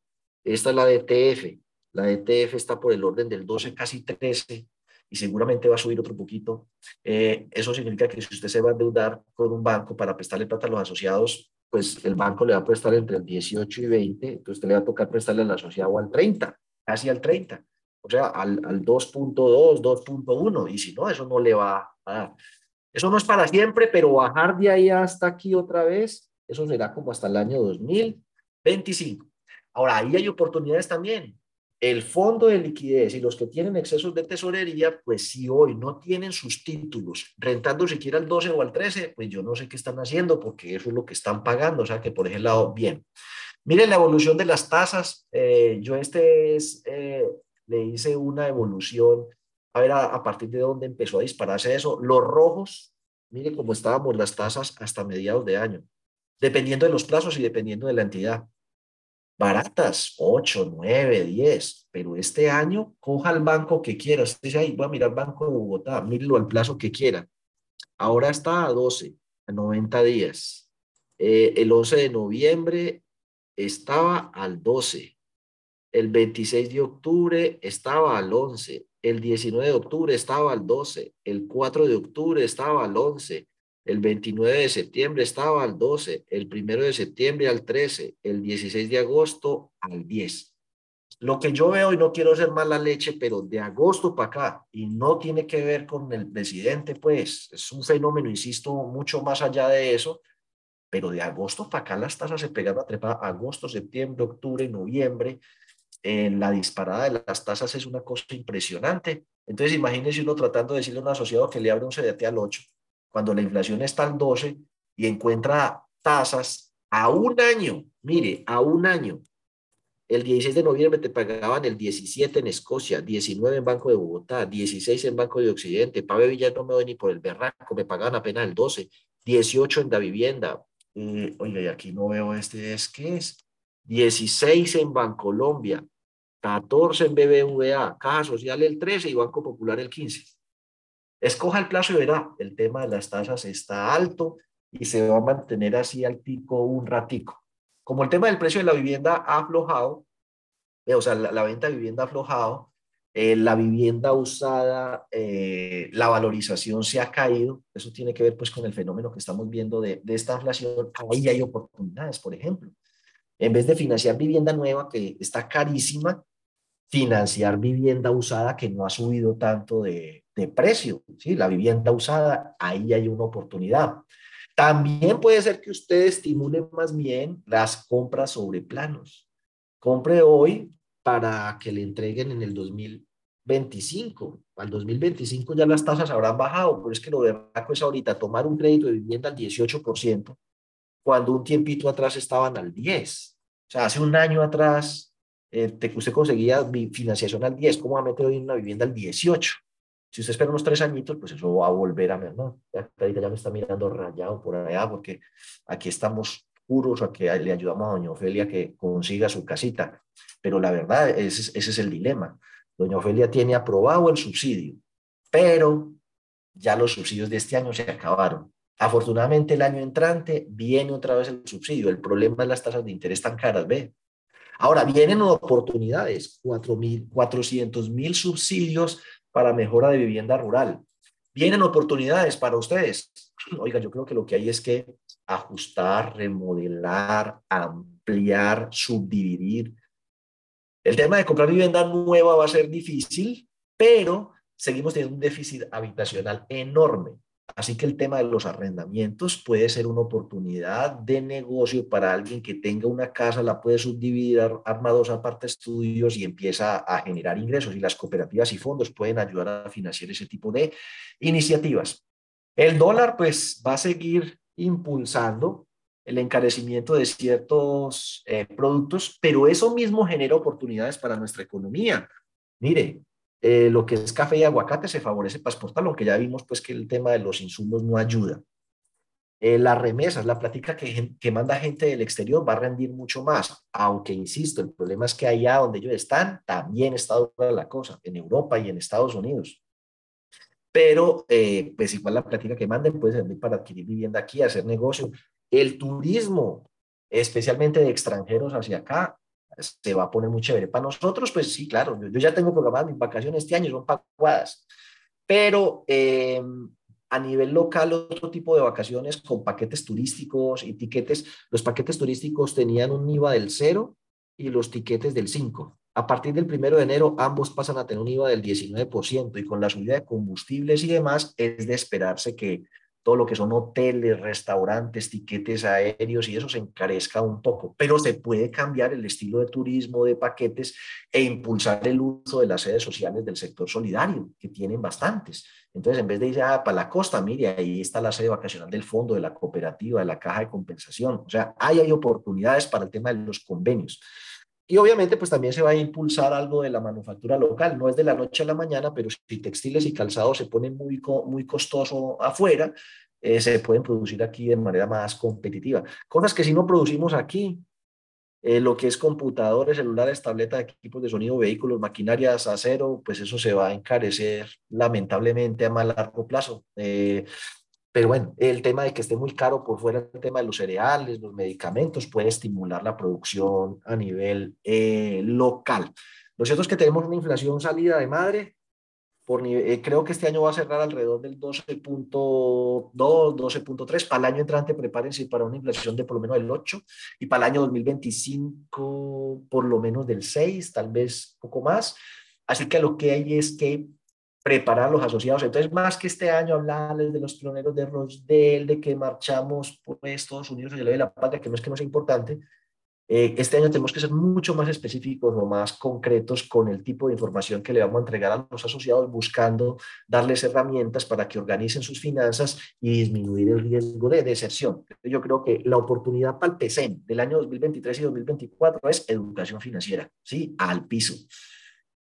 Esta es la de ETF la ETF está por el orden del 12, casi 13, y seguramente va a subir otro poquito. Eh, eso significa que si usted se va a endeudar con un banco para prestarle plata a los asociados, pues el banco le va a prestar entre el 18 y 20, entonces usted le va a tocar prestarle al asociado al 30, casi al 30, o sea, al, al 2.2, 2.1, y si no, eso no le va a dar. Eso no es para siempre, pero bajar de ahí hasta aquí otra vez, eso será como hasta el año 2025. Ahora, ahí hay oportunidades también el fondo de liquidez y los que tienen excesos de tesorería, pues si hoy no tienen sus títulos rentando siquiera al 12 o al 13, pues yo no sé qué están haciendo porque eso es lo que están pagando. O sea que por ese lado, bien. Miren la evolución de las tasas. Eh, yo este es, eh, le hice una evolución, a ver a, a, partir de dónde empezó a dispararse eso. Los rojos, miren cómo estábamos las tasas hasta mediados de año, dependiendo de los plazos y dependiendo de la entidad baratas, 8, 9, 10, pero este año coja el banco que quiera. Usted dice, voy a mirar Banco de Bogotá, mírelo al plazo que quiera. Ahora está a 12, a 90 días. Eh, el 11 de noviembre estaba al 12. El 26 de octubre estaba al 11. El 19 de octubre estaba al 12. El 4 de octubre estaba al 11 el 29 de septiembre estaba al 12, el 1 de septiembre al 13, el 16 de agosto al 10. Lo que yo veo, y no quiero ser mala leche, pero de agosto para acá, y no tiene que ver con el presidente, pues es un fenómeno, insisto, mucho más allá de eso, pero de agosto para acá las tasas se pegaron a trepar, agosto, septiembre, octubre, noviembre, eh, la disparada de las tasas es una cosa impresionante. Entonces imagínense uno tratando de decirle a un asociado que le abre un CDT al 8 cuando la inflación está al 12 y encuentra tasas a un año, mire, a un año. El 16 de noviembre te pagaban el 17 en Escocia, 19 en Banco de Bogotá, 16 en Banco de Occidente. Pave Villar no me doy ni por el berraco, me pagaban apenas el 12, 18 en la vivienda. Eh, oiga, y aquí no veo este, ¿es qué es? 16 en Bancolombia, 14 en BBVA, Caja Social el 13 y Banco Popular el 15. Escoja el plazo y verá, el tema de las tasas está alto y se va a mantener así altico un ratico. Como el tema del precio de la vivienda ha aflojado, eh, o sea, la, venta de vivienda ha aflojado, eh, la vivienda usada, eh, la valorización se ha caído, eso tiene que ver pues con el fenómeno que estamos viendo de, de esta inflación, ahí hay oportunidades, por ejemplo. En vez de financiar vivienda nueva, que está carísima, financiar vivienda usada que no ha subido tanto de, de precio, ¿sí? La vivienda usada, ahí hay una oportunidad. También puede ser que usted estimule más bien las compras sobre planos. Compre hoy para que le entreguen en el 2025. Al 2025 ya las tasas habrán bajado, pero es que lo de es ahorita tomar un crédito de vivienda al 18%, cuando un tiempito atrás estaban al 10. O sea, hace un año atrás, eh, usted conseguía financiación al 10, ¿cómo va a meter hoy una vivienda al 18? Si usted espera unos tres añitos, pues eso va a volver a ver, ¿no? Ya, ya me está mirando rayado por allá, porque aquí estamos puros a que le ayudamos a doña Ofelia que consiga su casita. Pero la verdad, ese, ese es el dilema. Doña Ofelia tiene aprobado el subsidio, pero ya los subsidios de este año se acabaron. Afortunadamente el año entrante viene otra vez el subsidio. El problema es las tasas de interés tan caras, ¿ve? Ahora vienen oportunidades, 400 mil subsidios para mejora de vivienda rural. Vienen oportunidades para ustedes. Oiga, yo creo que lo que hay es que ajustar, remodelar, ampliar, subdividir. El tema de comprar vivienda nueva va a ser difícil, pero seguimos teniendo un déficit habitacional enorme. Así que el tema de los arrendamientos puede ser una oportunidad de negocio para alguien que tenga una casa, la puede subdividir, arma dos aparte estudios y empieza a generar ingresos. Y las cooperativas y fondos pueden ayudar a financiar ese tipo de iniciativas. El dólar, pues, va a seguir impulsando el encarecimiento de ciertos eh, productos, pero eso mismo genera oportunidades para nuestra economía. Mire, eh, lo que es café y aguacate se favorece para exportarlo, aunque ya vimos pues que el tema de los insumos no ayuda. Eh, las remesas, la plática que, que manda gente del exterior va a rendir mucho más, aunque insisto, el problema es que allá donde ellos están también está dura la cosa, en Europa y en Estados Unidos. Pero eh, pues igual la plática que manden puede servir para adquirir vivienda aquí, hacer negocio. El turismo, especialmente de extranjeros hacia acá, se va a poner muy chévere. Para nosotros, pues sí, claro, yo, ya tengo programadas mis vacaciones este año, son pagadas, pero eh, a nivel local otro tipo de vacaciones con paquetes turísticos y tiquetes. Los paquetes turísticos tenían un IVA del 0 y los tiquetes del 5. A partir del 1 de enero ambos pasan a tener un IVA del 19% y con la subida de combustibles y demás es de esperarse que todo lo que son hoteles, restaurantes, tiquetes aéreos y eso se encarezca un poco, pero se puede cambiar el estilo de turismo de paquetes e impulsar el uso de las sedes sociales del sector solidario, que tienen bastantes. Entonces, en vez de ir a, para la costa, mire, ahí está la sede vacacional del fondo, de la cooperativa, de la caja de compensación. O sea, ahí hay oportunidades para el tema de los convenios. Y obviamente, pues también se va a impulsar algo de la manufactura local. No es de la noche a la mañana, pero si textiles y calzados se ponen muy, muy costoso afuera, eh, se pueden producir aquí de manera más competitiva. Cosas que si no producimos aquí, eh, lo que es computadores, celulares, tabletas, equipos de sonido, vehículos, maquinarias, acero, pues eso se va a encarecer lamentablemente a más largo plazo. Eh, pero bueno, el tema de que esté muy caro por fuera, el tema de los cereales, los medicamentos, puede estimular la producción a nivel eh, local. Lo cierto es que tenemos una inflación salida de madre. Por, eh, creo que este año va a cerrar alrededor del 12.2, 12.3. Para el año entrante, prepárense para una inflación de por lo menos del 8. Y para el año 2025, por lo menos del 6, tal vez poco más. Así que lo que hay es que preparar los asociados. Entonces, más que este año hablarles de los pioneros de Rosdell, de que marchamos por Estados Unidos y de la patria, que no es que no sea importante, eh, este año tenemos que ser mucho más específicos o más concretos con el tipo de información que le vamos a entregar a los asociados, buscando darles herramientas para que organicen sus finanzas y disminuir el riesgo de deserción. Yo creo que la oportunidad para el PCM del año 2023 y 2024 es educación financiera, ¿sí? Al piso.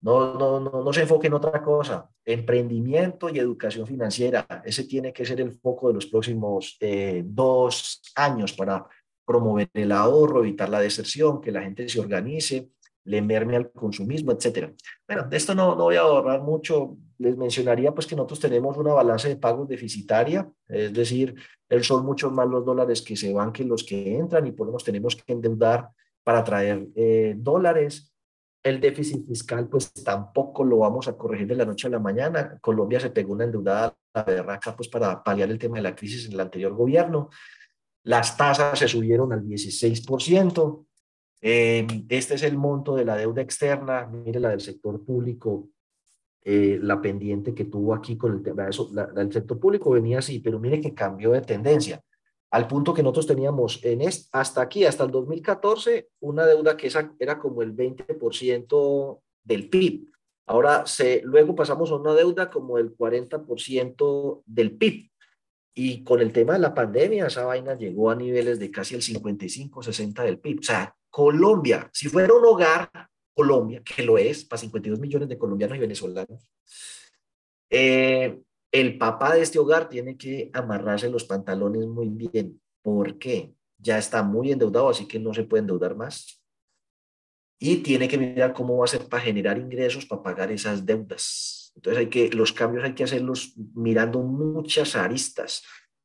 No, no, no, no se enfoque en otra cosa. Emprendimiento y educación financiera. Ese tiene que ser el foco de los próximos eh, dos años para promover el ahorro, evitar la deserción, que la gente se organice, le merme al consumismo, etcétera. Bueno, de esto no, no voy a ahorrar mucho. Les mencionaría pues que nosotros tenemos una balanza de pagos deficitaria, es decir, son muchos más los dólares que se van que los que entran y por lo tenemos que endeudar para traer eh, dólares el déficit fiscal, pues tampoco lo vamos a corregir de la noche a la mañana. Colombia se pegó una endeudada a la berraca pues para paliar el tema de la crisis en el anterior gobierno. Las tasas se subieron al 16%. Eh, este es el monto de la deuda externa. Mire la del sector público, eh, la pendiente que tuvo aquí con el tema. Eso, la, del sector público venía así, pero mire que cambió de tendencia al punto que nosotros teníamos en hasta aquí, hasta el 2014, una deuda que esa era como el 20% del PIB. Ahora, se, luego pasamos a una deuda como el 40% del PIB. Y con el tema de la pandemia, esa vaina llegó a niveles de casi el 55, 60 del PIB. O sea, Colombia, si fuera un hogar, Colombia, que lo es, para 52 millones de colombianos y venezolanos, eh, el papá de este hogar tiene que amarrarse los pantalones muy bien. ¿Por qué? Ya está muy endeudado, así que no se puede endeudar más. Y tiene que mirar cómo va a ser para generar ingresos para pagar esas deudas. Entonces hay que, los cambios hay que hacerlos mirando muchas aristas.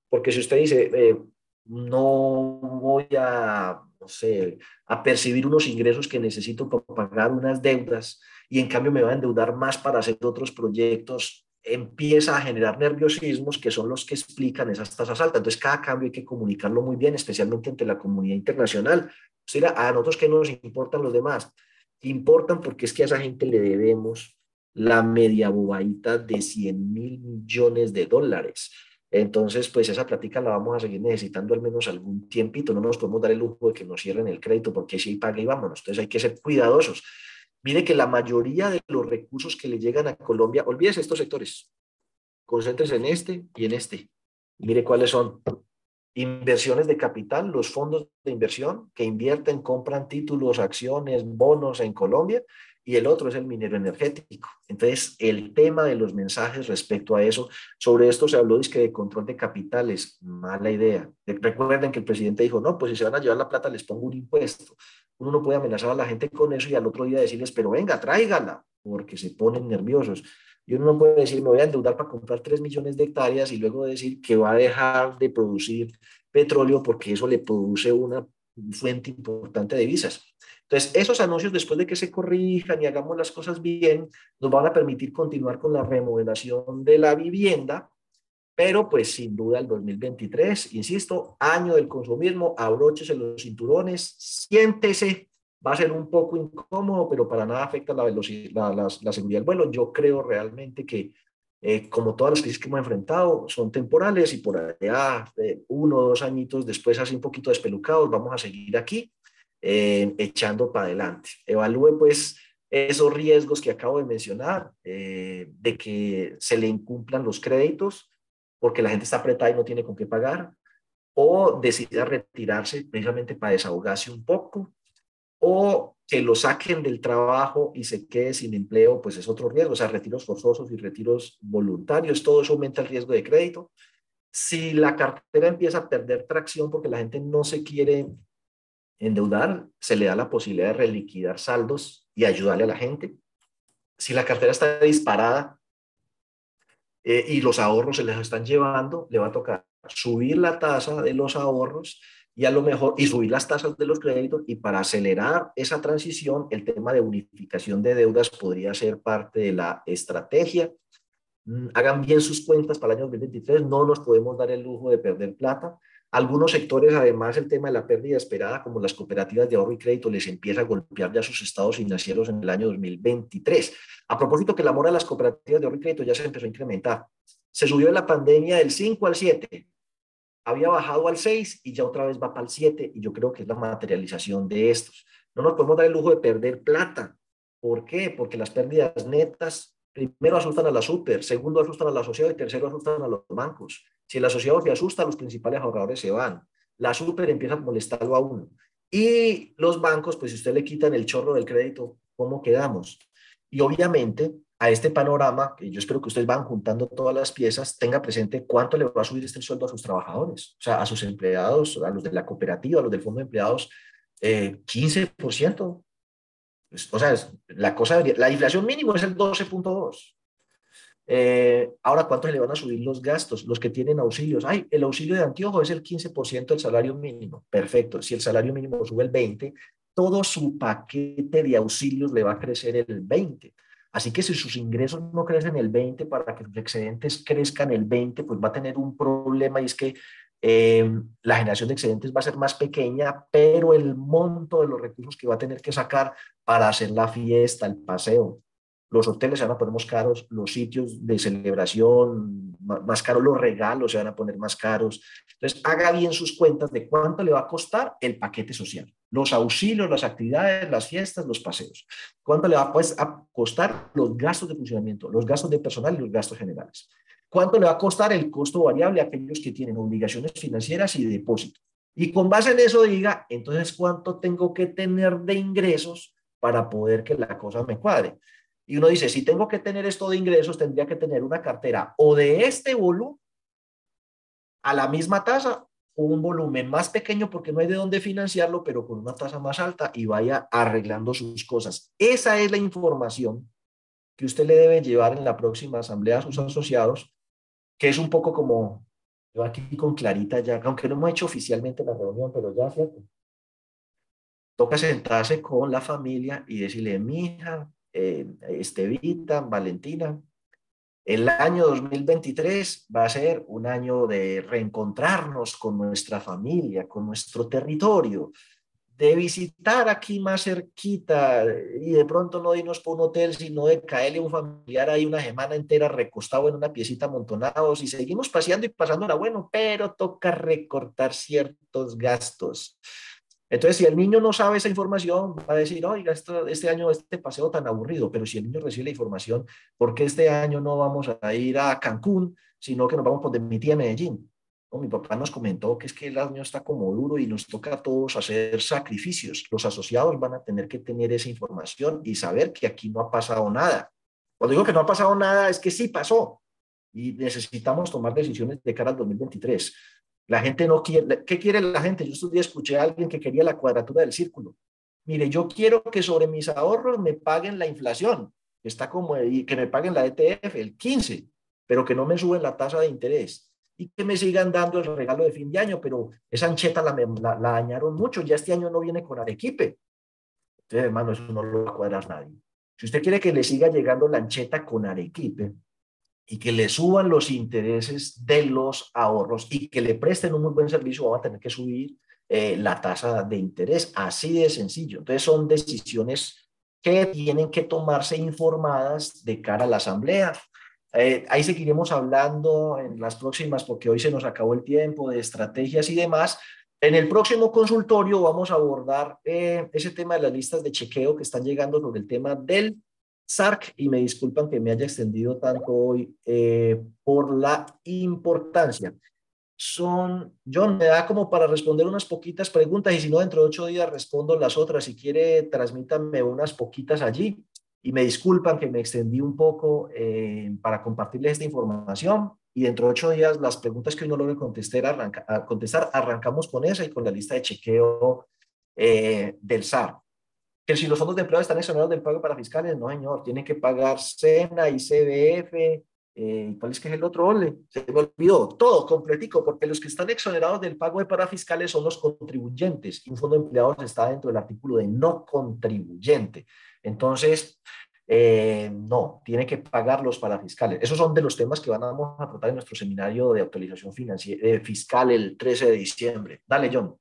Porque si usted dice, eh, no voy a, no sé, a percibir unos ingresos que necesito para pagar unas deudas y en cambio me va a endeudar más para hacer otros proyectos, empieza a generar nerviosismos que son los que explican esas tasas altas. Entonces, cada cambio hay que comunicarlo muy bien, especialmente ante la comunidad internacional. O sea, a nosotros que nos importan los demás, importan porque es que a esa gente le debemos la media bobaita de 100 mil millones de dólares. Entonces, pues esa plática la vamos a seguir necesitando al menos algún tiempito. No nos podemos dar el lujo de que nos cierren el crédito porque si paga y vámonos. Entonces hay que ser cuidadosos. Mire que la mayoría de los recursos que le llegan a Colombia, olvídese estos sectores, concéntrese en este y en este. Mire cuáles son. Inversiones de capital, los fondos de inversión que invierten, compran títulos, acciones, bonos en Colombia, y el otro es el minero energético. Entonces, el tema de los mensajes respecto a eso, sobre esto se habló que de control de capitales, mala idea. Recuerden que el presidente dijo, no, pues si se van a llevar la plata les pongo un impuesto. Uno no puede amenazar a la gente con eso y al otro día decirles, pero venga, tráigala, porque se ponen nerviosos. Y uno no puede decir, me voy a endeudar para comprar 3 millones de hectáreas y luego decir que va a dejar de producir petróleo porque eso le produce una fuente importante de divisas. Entonces, esos anuncios, después de que se corrijan y hagamos las cosas bien, nos van a permitir continuar con la remodelación de la vivienda, pero pues sin duda el 2023, insisto, año del consumismo, abróchese los cinturones, siéntese, va a ser un poco incómodo, pero para nada afecta la, velocidad, la, la, seguridad del vuelo. Yo creo realmente que eh, como todas las crisis que hemos enfrentado, son temporales y por allá, eh, uno o dos añitos después, así un poquito despelucados, vamos a seguir aquí eh, echando para adelante. Evalúe pues esos riesgos que acabo de mencionar, eh, de que se le incumplan los créditos porque la gente está apretada y no tiene con qué pagar, o decida retirarse precisamente para desahogarse un poco, o que lo saquen del trabajo y se quede sin empleo, pues es otro riesgo, o sea, retiros forzosos y retiros voluntarios, todo eso aumenta el riesgo de crédito. Si la cartera empieza a perder tracción porque la gente no se quiere endeudar, se le da la posibilidad de reliquidar saldos y ayudarle a la gente. Si la cartera está disparada eh, y los ahorros se les están llevando, le va a tocar subir la tasa de los ahorros y a lo mejor y subir las tasas de los créditos y para acelerar esa transición el tema de unificación de deudas podría ser parte de la estrategia. Mm, hagan bien sus cuentas para el año 2023, no nos podemos dar el lujo de perder plata. Algunos sectores, además, el tema de la pérdida esperada, como las cooperativas de ahorro y crédito, les empieza a golpear ya sus estados financieros en el año 2023. A propósito que la mora de las cooperativas de ahorro y crédito ya se empezó a incrementar. Se subió en la pandemia del 5 al 7, había bajado al 6 y ya otra vez va para el 7 y yo creo que es la materialización de estos. No nos podemos dar el lujo de perder plata. ¿Por qué? Porque las pérdidas netas primero asustan a la super, segundo asustan a la sociedad y tercero asustan a los bancos. Si el asociado se asusta, los principales ahorradores se van. La super empieza a molestarlo a uno. Y los bancos, pues si usted le quitan el chorro del crédito, ¿cómo quedamos? Y obviamente a este panorama, que yo espero que ustedes van juntando todas las piezas, tenga presente cuánto le va a subir este sueldo a sus trabajadores, o sea, a sus empleados, a los de la cooperativa, a los del fondo de empleados, eh, 15%. Pues, o sea, la cosa, la inflación mínimo es el 12.2. Eh, ahora, ¿cuánto le van a subir los gastos? Los que tienen auxilios. Ay, el auxilio de anteojo es el 15% del salario mínimo. Perfecto. Si el salario mínimo sube el 20%, todo su paquete de auxilios le va a crecer el 20%. Así que si sus ingresos no crecen el 20 para que sus excedentes crezcan el 20, pues va a tener un problema y es que eh, la generación de excedentes va a ser más pequeña, pero el monto de los recursos que va a tener que sacar para hacer la fiesta, el paseo, los hoteles se van a poner más caros, los sitios de celebración más caros, los regalos se van a poner más caros. Entonces, haga bien sus cuentas de cuánto le va a costar el paquete social, los auxilios, las actividades, las fiestas, los paseos. Cuánto le va pues, a costar los gastos de funcionamiento, los gastos de personal y los gastos generales. Cuánto le va a costar el costo variable a aquellos que tienen obligaciones financieras y depósitos. Y con base en eso diga, entonces, ¿cuánto tengo que tener de ingresos para poder que la cosa me cuadre? Y uno dice, si tengo que tener esto de ingresos, tendría que tener una cartera o de este volumen a la misma tasa o un volumen más pequeño porque no hay de dónde financiarlo, pero con una tasa más alta y vaya arreglando sus cosas. Esa es la información que usted le debe llevar en la próxima asamblea a sus asociados, que es un poco como, yo aquí con Clarita ya, aunque no hemos hecho oficialmente la reunión, pero ya, ¿cierto? Toca sentarse con la familia y decirle, mi hija, eh, Estevita, Valentina. El año 2023 va a ser un año de reencontrarnos con nuestra familia, con nuestro territorio, de visitar aquí más cerquita y de pronto no irnos por un hotel, sino de caerle un familiar ahí una semana entera recostado en una piecita amontonados y seguimos paseando y pasándola bueno, pero toca recortar ciertos gastos entonces, si el niño no sabe esa información, va a decir, oiga, este, año este paseo tan aburrido, pero si el niño recibe la información, ¿por qué este año no vamos a ir a Cancún, sino que nos vamos por de mi tía Medellín? mi papá nos comentó que es que el año está como duro y nos toca a todos hacer sacrificios. Los asociados van a tener que tener esa información y saber que aquí no ha pasado nada. Cuando digo que no ha pasado nada, es que sí pasó y necesitamos tomar decisiones de cara al 2023. La gente no quiere, ¿qué quiere la gente? Yo estos días escuché a alguien que quería la cuadratura del círculo. Mire, yo quiero que sobre mis ahorros me paguen la inflación, está como, y que me paguen la ETF, el 15, pero que no me suben la tasa de interés y que me sigan dando el regalo de fin de año, pero esa ancheta la, dañaron mucho, ya este año no viene con Arequipe. Entonces, hermano, eso no lo va a cuadrar nadie. Si usted quiere que le siga llegando la ancheta con Arequipe y que le suban los intereses de los ahorros y que le presten un muy buen servicio, va a tener que subir eh, la tasa de interés. Así de sencillo. Entonces, son decisiones que tienen que tomarse informadas de cara a la asamblea. Eh, ahí seguiremos hablando en las próximas, porque hoy se nos acabó el tiempo de estrategias y demás. En el próximo consultorio vamos a abordar eh, ese tema de las listas de chequeo que están llegando sobre el tema del SARC y me disculpan que me haya extendido tanto hoy eh, por la importancia. Son, John, me da como para responder unas poquitas preguntas y si no, dentro de ocho días respondo las otras. Si quiere, transmítanme unas poquitas allí y me disculpan que me extendí un poco eh, para compartirles esta información y dentro de ocho días las preguntas que hoy no logre contestar, arranca, contestar arrancamos con esa y con la lista de chequeo eh, del SAR. Que si los fondos de empleo están exonerados del pago para fiscales, no señor, tienen que pagar SENA y CBF, eh, ¿cuál es que es el otro? Ole, se me olvidó, todo completico, porque los que están exonerados del pago de parafiscales son los contribuyentes y un fondo de empleados está dentro del artículo de no contribuyente. Entonces, eh, no, tiene que pagar los parafiscales. Esos son de los temas que vamos a tratar en nuestro seminario de actualización eh, fiscal el 13 de diciembre. Dale, John.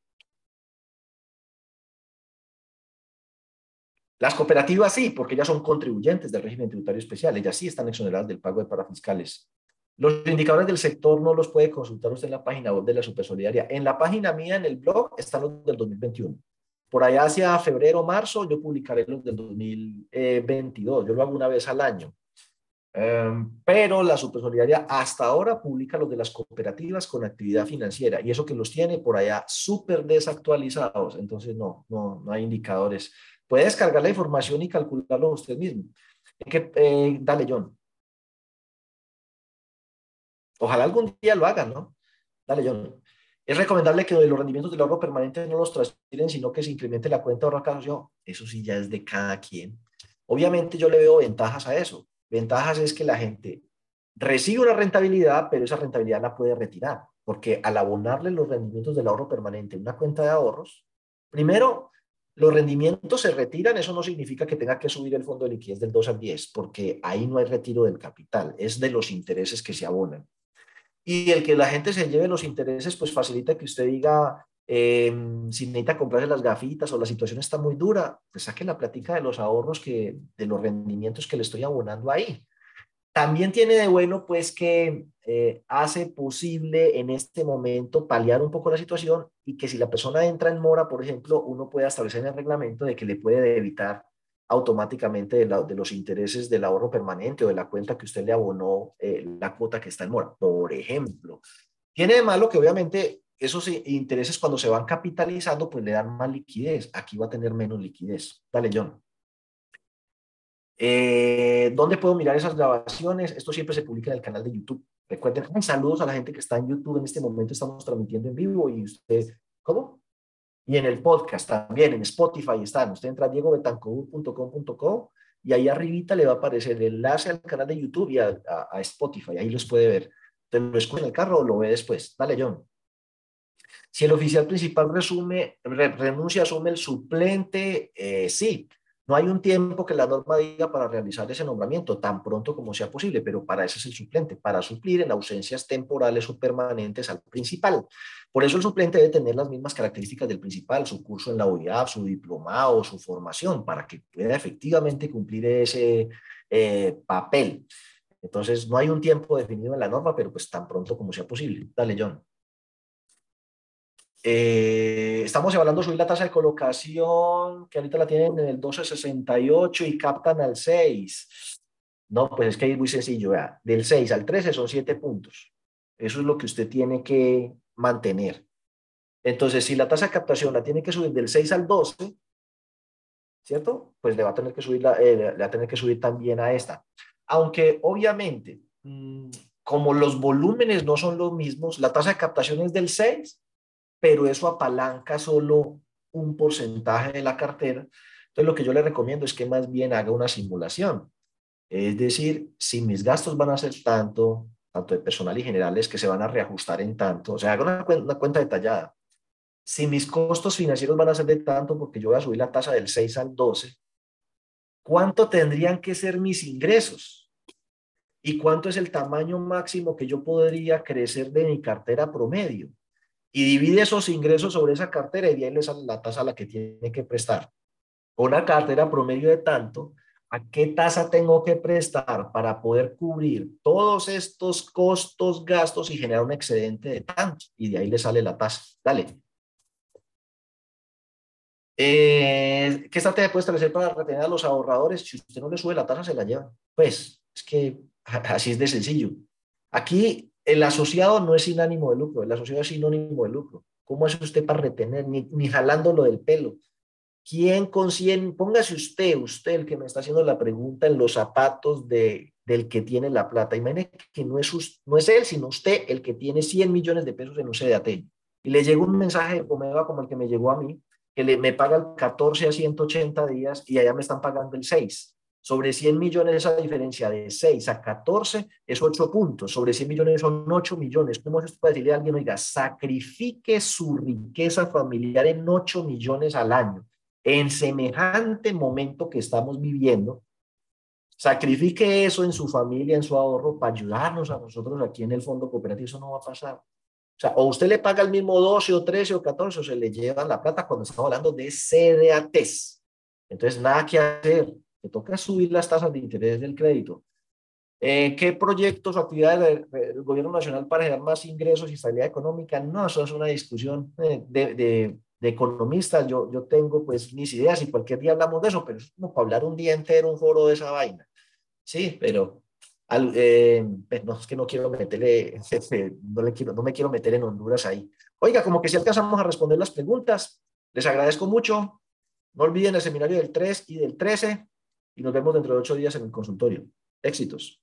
Las cooperativas sí, porque ya son contribuyentes del régimen tributario especial, ellas sí están exoneradas del pago de parafiscales. Los indicadores del sector no los puede consultar usted en la página web de la Supersolidaria. En la página mía, en el blog, están los del 2021. Por allá hacia febrero, marzo, yo publicaré los del 2022. Yo lo hago una vez al año. Em, pero la Supersolidaria hasta ahora publica los de las cooperativas con actividad financiera y eso que los tiene por allá súper desactualizados. Entonces, no, no, no hay indicadores. Puede descargar la información y calcularlo usted mismo. Eh, dale, John. Ojalá algún día lo hagan, ¿no? Dale, John. Es recomendable que los rendimientos del ahorro permanente no los transfieren, sino que se incremente la cuenta de ahorro yo. Eso sí ya es de cada quien. Obviamente yo le veo ventajas a eso. Ventajas es que la gente recibe una rentabilidad, pero esa rentabilidad la puede retirar, porque al abonarle los rendimientos del ahorro permanente en una cuenta de ahorros, primero, los rendimientos se retiran, eso no significa que tenga que subir el fondo de liquidez del 2 al 10, porque ahí no hay retiro del capital, es de los intereses que se abonan. Y el que la gente se lleve los intereses, pues facilita que usted diga, em, si necesita comprarse las gafitas o la situación está muy dura, pues saque la plática de los ahorros, que, de los rendimientos que le estoy abonando ahí. También tiene de bueno, pues, que eh, hace posible en este momento paliar un poco la situación y que si la persona entra en mora, por ejemplo, uno puede establecer en el reglamento de que le puede evitar automáticamente de, los intereses del ahorro permanente o de la cuenta que usted le abonó eh, la cuota que está en mora, por ejemplo. Tiene de malo que obviamente esos intereses cuando se van capitalizando, pues le dan más liquidez. Aquí va a tener menos liquidez. Dale, John. Eh, ¿Dónde puedo mirar esas grabaciones? Esto siempre se publica en el canal de YouTube. Recuerden, saludos a la gente que está en YouTube. En este momento estamos transmitiendo en vivo y usted, ¿cómo? Y en el podcast también, en Spotify están. Usted entra a diegobetancourt.com.co y ahí arribita le va a aparecer el enlace al canal de YouTube y a, Spotify. Ahí los puede ver. Entonces lo escucha en el carro o lo ve después. Dale, John. Si el oficial principal resume, renuncia, asume el suplente, eh, sí. No hay un tiempo que la norma diga para realizar ese nombramiento, tan pronto como sea posible, pero para eso es el suplente, para suplir en ausencias temporales o permanentes al principal. Por eso el suplente debe tener las mismas características del principal, su curso en la OIAP, su diplomado, su formación, para que pueda efectivamente cumplir ese eh, papel. Entonces, no hay un tiempo definido en la norma, pero pues tan pronto como sea posible. Dale, John. Eh, estamos evaluando subir la tasa de colocación, que ahorita la tienen en el 12.68 y captan al 6. No, pues es que es muy sencillo, del 6 al 13 son 7 puntos. Eso es lo que usted tiene que mantener. Entonces, si la tasa de captación la tiene que subir del 6 al 12, ¿cierto? Pues le va a tener que subir, eh, le va a tener que subir también a esta. Aunque obviamente, mm, como los volúmenes no son los mismos, la tasa de captación es del 6, pero eso apalanca solo un porcentaje de la cartera. Entonces, lo que yo le recomiendo es que más bien haga una simulación. Es decir, si mis gastos van a ser tanto, tanto de personal y generales, que se van a reajustar en tanto, o sea, haga una cuenta detallada si mis costos financieros van a ser de tanto porque yo voy a subir la tasa del 6 al 12, ¿cuánto tendrían que ser mis ingresos? ¿Y cuánto es el tamaño máximo que yo podría crecer de mi cartera promedio? Y divide esos ingresos sobre esa cartera y de ahí le sale la tasa a la que tiene que prestar. Una cartera promedio de tanto, ¿a qué tasa tengo que prestar para poder cubrir todos estos costos, gastos y generar un excedente de tanto? Y de ahí le sale la tasa. Dale. Eh, ¿Qué estrategia puede establecer para retener a los ahorradores? Si usted no le sube la tasa, se la lleva. Pues es que así es de sencillo. Aquí el asociado no es sin ánimo de lucro, el asociado es sinónimo de lucro. ¿Cómo hace usted para retener? Ni, ni jalándolo del pelo. ¿Quién consigue? Póngase usted, usted el que me está haciendo la pregunta en los zapatos de, del que tiene la plata. Imagine que no es, no es él, sino usted el que tiene 100 millones de pesos en un CDAT. Y le llega un mensaje de Comeva como el que me llegó a mí, que le, me paga el 14 a 180 días y allá me están pagando el 6. Sobre 100 millones esa diferencia de 6 a 14 es 8 puntos. Sobre 100 millones son 8 millones. ¿Cómo es para decirle a alguien, oiga, sacrifique su riqueza familiar en 8 millones al año? En semejante momento que estamos viviendo, sacrifique eso en su familia, en su ahorro, para ayudarnos a nosotros aquí en el fondo cooperativo. Eso no va a pasar. O sea, o usted le paga el mismo 12 o 13 o 14 o se le lleva la plata cuando estamos hablando de CDATs. Entonces, nada que hacer. Le toca subir las tasas de interés del crédito. Eh, ¿Qué proyectos o actividades del gobierno nacional para generar más ingresos y estabilidad económica? No, eso es una discusión eh, de, economistas. Yo, yo tengo pues mis ideas y cualquier día hablamos de eso, pero es para hablar un día entero un foro de esa vaina. Sí, pero eh, pues, no, es que no quiero meterle, no, le quiero, no me quiero meter en Honduras ahí. Oiga, como que si alcanzamos a responder las preguntas, les agradezco mucho. No olviden el seminario del 3 y del 13 y nos vemos dentro de ocho días en el consultorio. Éxitos.